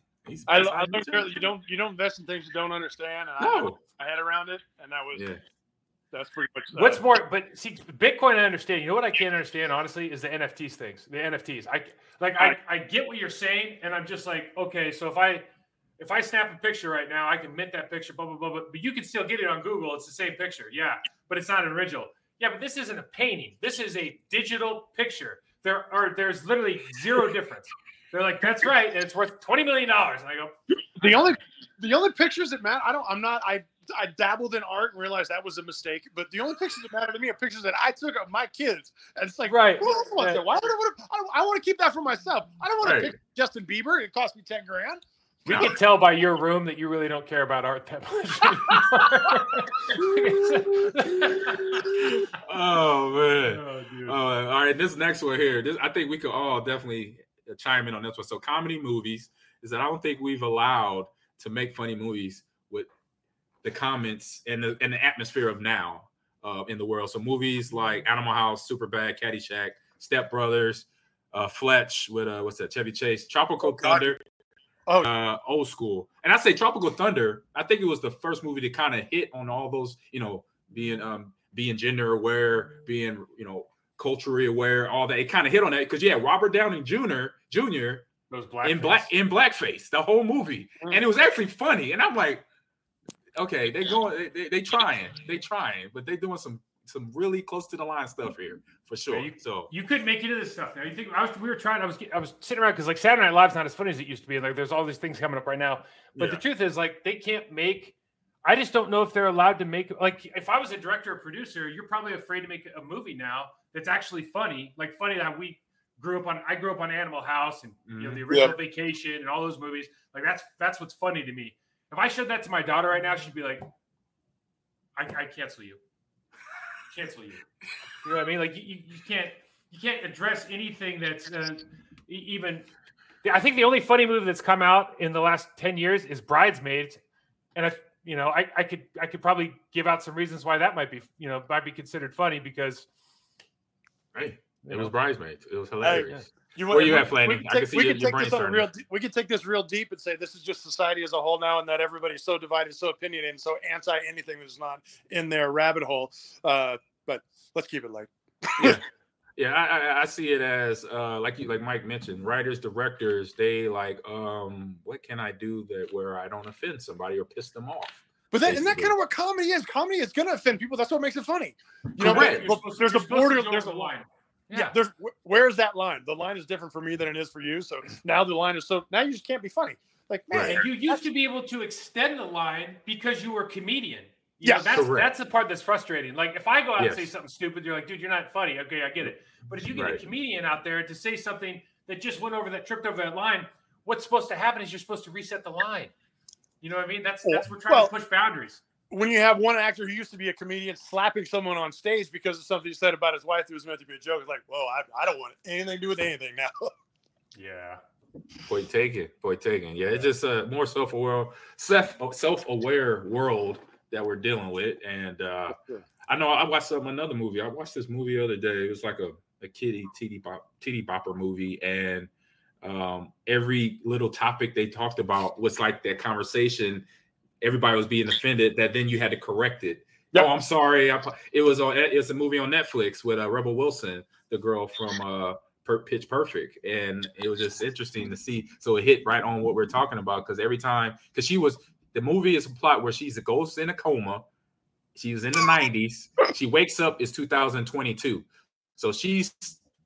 S5: I, I learned you don't you don't invest in things you don't understand, and I
S3: No.
S5: I had around it, and that was
S3: Yeah.
S5: That's pretty much. uh,
S4: What's more, but see, Bitcoin, I understand. You know what I can't understand, honestly, is the NFTs things. The NFTs. I like. I, I get what you're saying, and I'm just like, okay, so if I if I snap a picture right now, I can mint that picture, blah blah blah. But, but you can still get it on Google. It's the same picture, yeah, but it's not an original. Yeah, but this isn't a painting. This is a digital picture. There are there's literally zero difference. They're like, that's right, and it's worth twenty million dollars. And I go,
S5: the only the only pictures that matter. I don't. I'm not. I I dabbled in art and realized that was a mistake. But the only pictures that matter to me are pictures that I took of my kids, and it's like,
S4: Right.
S5: Who else wants
S4: Yeah.
S5: Why would I want to? I, I want to keep that for myself. I don't want
S3: Right.
S5: to pick Justin Bieber. It cost me ten grand.
S4: we can tell by your room that you really don't care about art that much. *laughs*
S3: Oh man.
S4: Oh.
S3: Uh, all right, this next one here. This I think we could all definitely chime in on this one. So, comedy movies is that I don't think we've allowed to make funny movies with the comments and the and the atmosphere of now uh, in the world. So, movies like Animal House, Superbad, Caddyshack, Step Brothers, uh, Fletch with uh, what's that? Chevy Chase, Tropical
S5: Oh,
S3: Thunder.
S5: Oh,
S3: uh, old school. And I say Tropical Thunder. I think it was the first movie to kind of hit on all those, you know, being um being gender aware, being you know culturally aware, all that. It kind of hit on that because yeah, Robert Downey Jr. Jr.
S4: Those black
S3: in black in blackface the whole movie,
S5: Mm.
S3: and it was actually funny. And I'm like, okay, they going, they, they, they trying, they trying, but they doing some some really close to the line stuff here for sure.
S4: you-
S3: so
S4: You couldn't make it into this stuff now. You think I was? We were trying. I was. I was sitting around because like Saturday Night Live's not as funny as it used to be. Like there's all these things coming up right now. But
S3: Yeah.
S4: the truth is, like they can't make. I just don't know if they're allowed to make. Like if I was a director or producer, you're probably afraid to make a movie now that's actually funny. Like funny that we grew up on. I grew up on Animal House and you know the
S3: Mhm.
S4: original Vacation and all those movies. Like that's that's what's funny to me. If I showed that to my daughter right now, she'd be like, "I, I cancel you, *laughs* cancel you." You know what I mean? Like you, you you can't you can't address anything that's uh, even. I think the only funny movie that's come out in the last ten years is Bridesmaids, and I, you know, I, I could I could probably give out some reasons why that might be you know might be considered funny because
S3: hey,
S4: you
S3: it was
S4: know,
S3: bridesmaids. It was hilarious.
S5: You
S3: Where you
S5: we-
S3: at, Flanny?
S5: We
S3: I
S5: can
S3: can
S5: take,
S3: see
S5: we
S3: your-
S5: can
S3: your
S5: take this
S3: brain
S5: on real. de- We can take this real deep and say this is just society as a whole now, and that everybody's so divided, so opinionated, and so anti anything that's not in their rabbit hole. Uh, but let's keep it light.
S3: yeah, *laughs* yeah. I, I, I see it as uh, like you, like Mike mentioned, writers, directors. They like, um, what can I do that where I don't offend somebody or piss them off?
S5: But that, isn't that kind of what comedy is? Comedy is going to offend people. That's what makes it funny. You know,
S3: Correct.
S5: but-
S4: You're
S5: but there's a
S4: supposed- you're
S5: border. There's a
S4: the
S5: line.
S4: Line.
S5: Yeah. there's where's that line? The line is different for me than it is for you. So now the line is so now you just can't be funny. Like man,
S3: Right.
S4: And you used to be able to extend the line because you were a comedian. You know, that's
S3: correct.
S4: that's the part that's frustrating. Like if I go out
S3: Yes.
S4: and say something stupid, you're like, dude, you're not funny. Okay, I get it. But if you get a comedian out there to say something that just went over that tripped over that line, what's supposed to happen is you're supposed to reset the line. You know what I mean? That's that's we're trying
S5: Well-
S4: to push boundaries.
S5: When you have one actor who used to be a comedian slapping someone on stage because of something he said about his wife that was meant to be a joke, it's like, whoa, I, I don't want anything to do with anything now. *laughs*
S4: Yeah.
S3: Point taken, point taken. Yeah, it's just a more self-aware, self self-aware world that we're dealing with. And uh I know I watched some another movie. I watched this movie the other day. It was like a a kitty TD bop TD bopper movie, and um every little topic they talked about was like that conversation. Everybody was being offended that then you had to correct it.
S5: Yep.
S3: Oh, I'm sorry. I, it was on. It's a movie on Netflix with uh, Rebel Wilson, the girl from uh, per, Pitch Perfect, and it was just interesting to see. So it hit right on what we're talking about because every time, because she was the movie is a plot where she's a ghost in a coma. She was in the 90s. She wakes up. It's 2022, so she's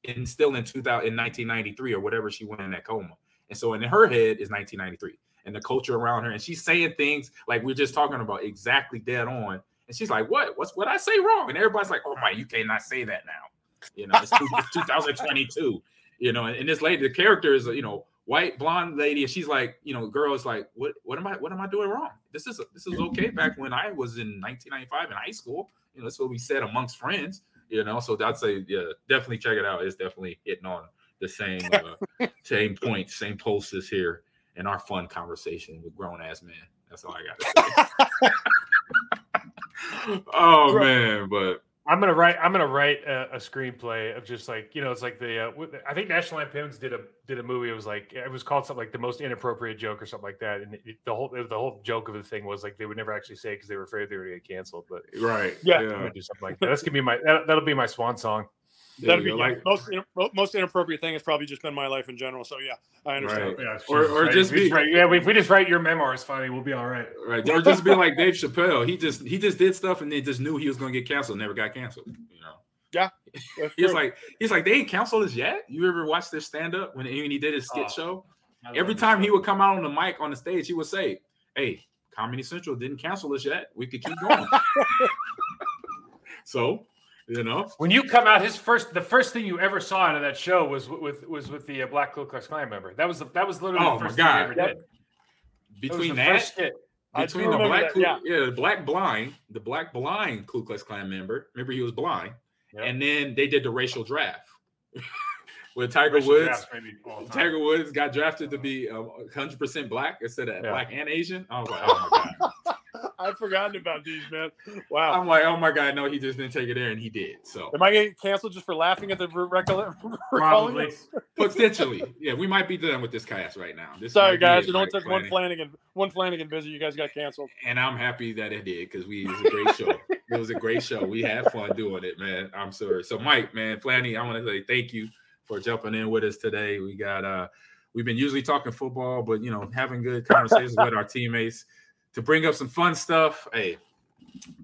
S3: in still in 2000 in 1993 or whatever she went in that coma. And so in her head is 1993, and the culture around her, and she's saying things like we're just talking about exactly dead on. And she's like, "What? What's what I say wrong?" And everybody's like, "Oh my, you cannot say that now." You know, it's, two- it's 2022. You know, and, and this lady, the character is you know white blonde lady, and she's like, you know, girl is like, "What? What am I? What am I doing wrong? This is this is okay back when I was in 1995 in high school. You know, that's what we said amongst friends. You know, so I'd say, yeah, definitely check it out. It's definitely hitting on the same uh, same points, same pulses here in our fun conversation with grown ass men. That's all I got to say. *laughs* oh man, but
S4: I'm gonna write. I'm gonna write a, a screenplay of just like you know, it's like the. Uh, I think National Lampoon's did a did a movie. It was like it was called something like the most inappropriate joke or something like that. And it, the whole the whole joke of the thing was like they would never actually say because they were afraid they were gonna get canceled. But
S3: right,
S5: Yeah.
S4: Gonna do something like that. That's gonna be my that, that'll be my swan song.
S3: There
S5: That'd be
S3: go.
S5: like most ina- most inappropriate thing has probably just been my life in general. So yeah, I understand.
S3: Right.
S4: Yeah,
S3: Or- or
S4: right?
S3: just
S4: we
S3: be-
S4: write, yeah. If we just write your memoirs, funny, we'll be all right.
S3: right, or just be like Dave Chappelle. He just he just did stuff and then just knew he was gonna get canceled. Never got canceled. You know.
S5: Yeah. *laughs*
S3: He's like, he's like, they ain't canceled us yet. You ever watch their stand up when, when he did his skit
S4: Oh,
S3: show? Every
S4: this
S3: time he would come out on the mic on the stage, he would say, "Hey, Comedy Central didn't cancel us yet. We could keep going." *laughs* so, you know,
S4: When you come out, his first, the first thing you ever saw out of that show was with was with the uh, Black Ku Klux Klan member. That was the, that was literally
S3: Oh,
S4: the
S3: my
S4: first thing he
S3: God.
S4: ever
S5: Yep.
S4: did. That was
S3: between
S4: the
S3: that,
S4: first skit.
S5: I do
S3: between the black,
S5: that, yeah.
S3: Yeah, the black blind, the black blind Ku Klux Klan member. Remember, he was blind,
S4: Yep.
S3: and then they did the racial draft *laughs* with Tiger
S4: Racial
S3: Woods.
S4: drafts maybe all the time.
S3: Tiger Woods got drafted to be um, 100% black instead of
S4: Yeah.
S3: black and Asian. I was like, oh my *laughs* god.
S5: I've forgotten about these, man. Wow.
S3: I'm like, oh my god, no, he just didn't take it there, and he did. So
S5: Am I getting canceled just for laughing at the recall? *laughs*
S4: Probably.
S3: potentially, yeah, we might be done with this cast right now. This
S5: Sorry, guys.
S3: it,
S5: only took one
S3: Flanagan?
S5: Flanagan, one Flanagan visit. You guys got canceled.
S3: and I'm happy that it did because we it was a great show. it was a great show. We had fun doing it, man. I'm sorry. So, Mike, man, Flanny, I want to say thank you for jumping in with us today. We got uh we've been usually talking football, but you know, having good conversations with our teammates to bring up some fun stuff. Hey,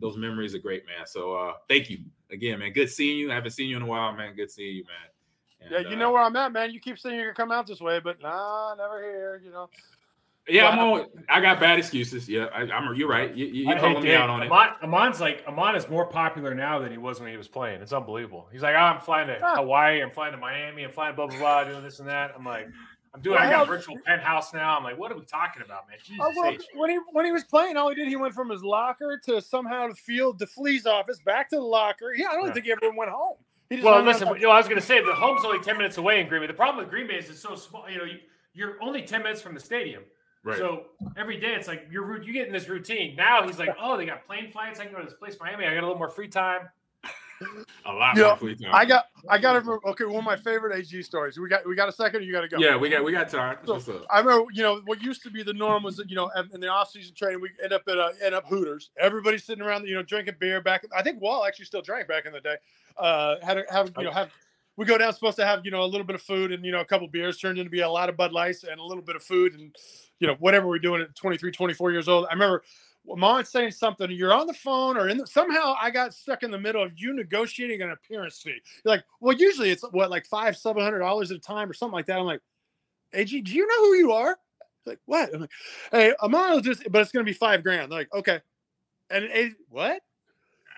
S3: those memories are great, man. So uh thank you again, man. Good seeing you. I haven't seen you in a while, man. Good seeing you, man.
S5: Yeah,
S3: And,
S5: you
S3: uh,
S5: know where I'm at, man. You keep saying you're gonna come out this way, but nah, never here. You know.
S3: Yeah,
S5: Well,
S3: I'm on. I got bad excuses. Yeah, I, I'm. You're right. You, you,
S4: I
S3: you calling me out on it.
S4: Ahman's like Ahman is more popular now than he was when he was playing. It's unbelievable. He's like, oh, I'm flying to
S5: Ah.
S4: Hawaii, I'm flying to Miami, I'm flying blah blah blah, doing this and that. I'm like, I'm doing.
S5: Well,
S4: I got
S5: hell-
S4: a virtual penthouse now. I'm like, what are we talking about, man? Jesus
S5: Oh, well, when he when he was playing, all he did he went from his locker to somehow the field to Flea's office, back to the locker. Yeah, I don't
S4: Yeah.
S5: think he ever went home. He just
S4: Well, listen,
S5: by-
S4: you know, I was going to say the home's only 10 minutes away in Green Bay. The problem with Green Bay is it's so small. You know, you, you're only 10 minutes from the stadium.
S3: Right.
S4: So every day it's like you're you get in this routine. Now he's like, oh, they got plane flights. I can go to this place, Miami. I got a little more free time. *laughs*
S3: a lot
S5: Yeah,
S3: more free time.
S5: I got I got to remember. Okay, one of my favorite AG stories. We got we got a second. Or you got to go.
S3: Yeah, we got we got time.
S5: So? I remember, you know, what used to be the norm was that, you know, in the off-season training, we end up at a, end up Hooters. Everybody's sitting around, you know, drinking beer. Back, I think Wall actually still drank back in the day. Uh, had a, have you know have we go down supposed to have you know a little bit of food and you know a couple beers turned into be a lot of Bud Lights and a little bit of food and you know whatever we're doing at 23, 24 years old. I remember Mom saying something. You're on the phone or in the, somehow I got stuck in the middle of you negotiating an appearance fee. You're like, well, usually it's what like five, seven hundred dollars at a time or something like that. I'm like. AG, do you know who you are? Like, what? I'm like, hey, Amano just, but it's going to be five grand. They're like, okay. And AG, what?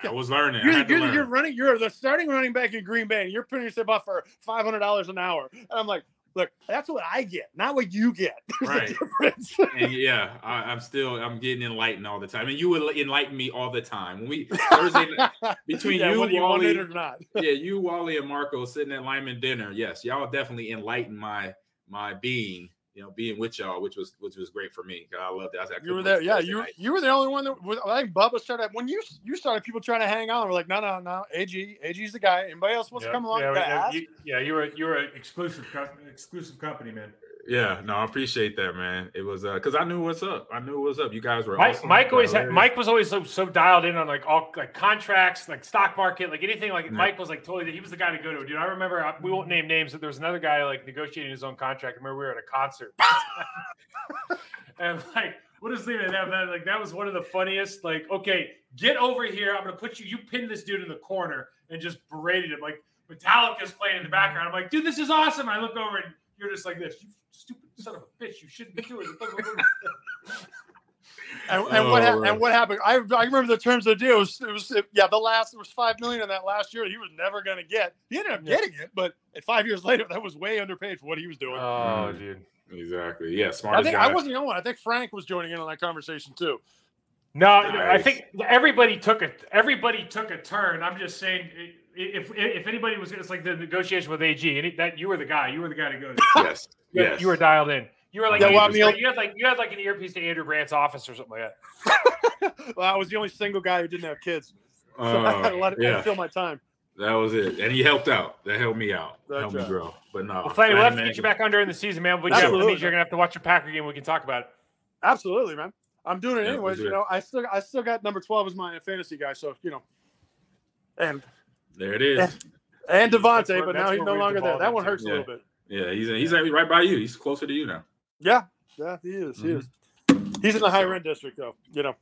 S3: I was learning.
S5: You're, you're,
S3: learn.
S5: you're running, you're the starting running back in Green Bay, and you're putting yourself up for $500 an hour. And I'm like, look, that's what I get, not what you get. *laughs* There's
S3: Right. and yeah, I, I'm still I'm getting enlightened all the time, and you would enlighten me all the time. When we Thursday night, *laughs* between
S5: yeah,
S3: you,
S5: you
S3: Wally,
S5: or not. *laughs*
S3: yeah, you, Wally, and Marco sitting at Lyman dinner. Yes, y'all definitely enlighten my my being. You know, being with y'all, which was which was great for me. I loved it. I was I
S5: You were there, yeah. You
S3: night.
S5: you were the only one that was. I think Bubba started when you you started. People trying to hang on. We're like, no, no, no. AG, AG's the guy. Anybody else wants
S4: Yeah,
S5: to come along?
S4: yeah,
S5: You gotta
S4: yeah,
S5: ask.
S4: you, yeah, you were you were an exclusive co- exclusive company, man.
S3: Yeah, no, I appreciate that, man. It was uh because I knew what's up. I knew what's up. You guys were
S4: Mike,
S3: awesome.
S4: Mike always had, Mike was always so, so dialed in on like all like contracts, like stock market, like anything. Like
S3: Yeah.
S4: Mike was like totally he was the guy to go to. Dude, I remember I- we won't name names, but there was another guy like negotiating his own contract. I remember we were at a concert, *laughs* and like what is the name of that? man? Like that was one of the funniest. Like, okay, get over here. I'm gonna put you. You pin this dude in the corner and just berated him. Like Metallica's playing in the background. I'm like, dude, this is awesome. I look over and you're just like this. You stupid son of a bitch. You shouldn't be doing it. *laughs*
S5: And, and what
S3: Oh,
S5: hap-
S3: right.
S5: and what happened? I, I remember the terms of the deal. It was, it was yeah, the last there was five million in that last year. He was never going to get. He ended up
S4: Yeah.
S5: getting it, but five years later, that was way underpaid for what he was doing.
S4: Oh,
S3: Mm.
S4: dude.
S3: Exactly. Yeah, smart.
S5: I
S3: smart
S5: think
S3: guy.
S5: I wasn't the only one. I think Frank was joining in on that conversation too.
S4: No, I think everybody took a everybody took a turn. I'm just saying, i- if if anybody was, it's like the negotiation with AG. Any, that you were the guy. You were the guy to go. To.
S3: yes.
S4: You,
S3: Yes.
S4: you were dialed in. You were like
S5: Yeah, well, I
S4: you,
S5: mean-
S4: you had like you had like an earpiece to Andrew Brandt's office or something like that. *laughs*
S5: well, I was the only single guy who didn't have kids, so I
S3: Uh,
S5: had to let it
S3: yeah,
S5: fill my time.
S3: that was it. And he helped out. That helped me out.
S5: That's
S3: helped me grow. But no.
S4: Well, Flanny, we'll have to get you back on during the season, man. But yeah, that means you're gonna have to watch a Packer game. We can talk about it.
S5: Absolutely, man. I'm doing it
S3: Yeah,
S5: anyways. You know, I still I still got number twelve as my fantasy guy. So you know, and
S3: There it is.
S5: And
S4: That's Davante,
S5: but now he's no longer there. That one
S4: into.
S5: hurts a little bit.
S3: Yeah, he's he's right by you. He's closer to you now.
S5: Yeah, yeah, he is. He
S3: Mhm.
S5: is. He's in the high rent district, though. You know,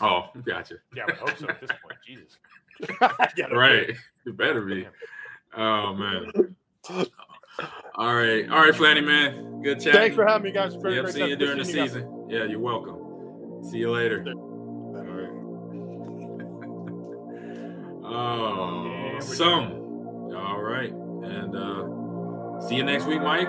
S3: Oh, gotcha.
S4: Yeah, I hope so at this point. Jesus.
S5: I get it.
S3: Right. It better be. Oh man. All right. All right, Flanny man. Good chat.
S5: Thanks for having me, guys. Very
S3: Yep,
S5: great
S3: see you during the
S5: seeing you guys.
S3: season. Yeah, you're welcome. See you later. Oh,
S4: Yeah,
S3: some. All right. And uh see you next week, Mike.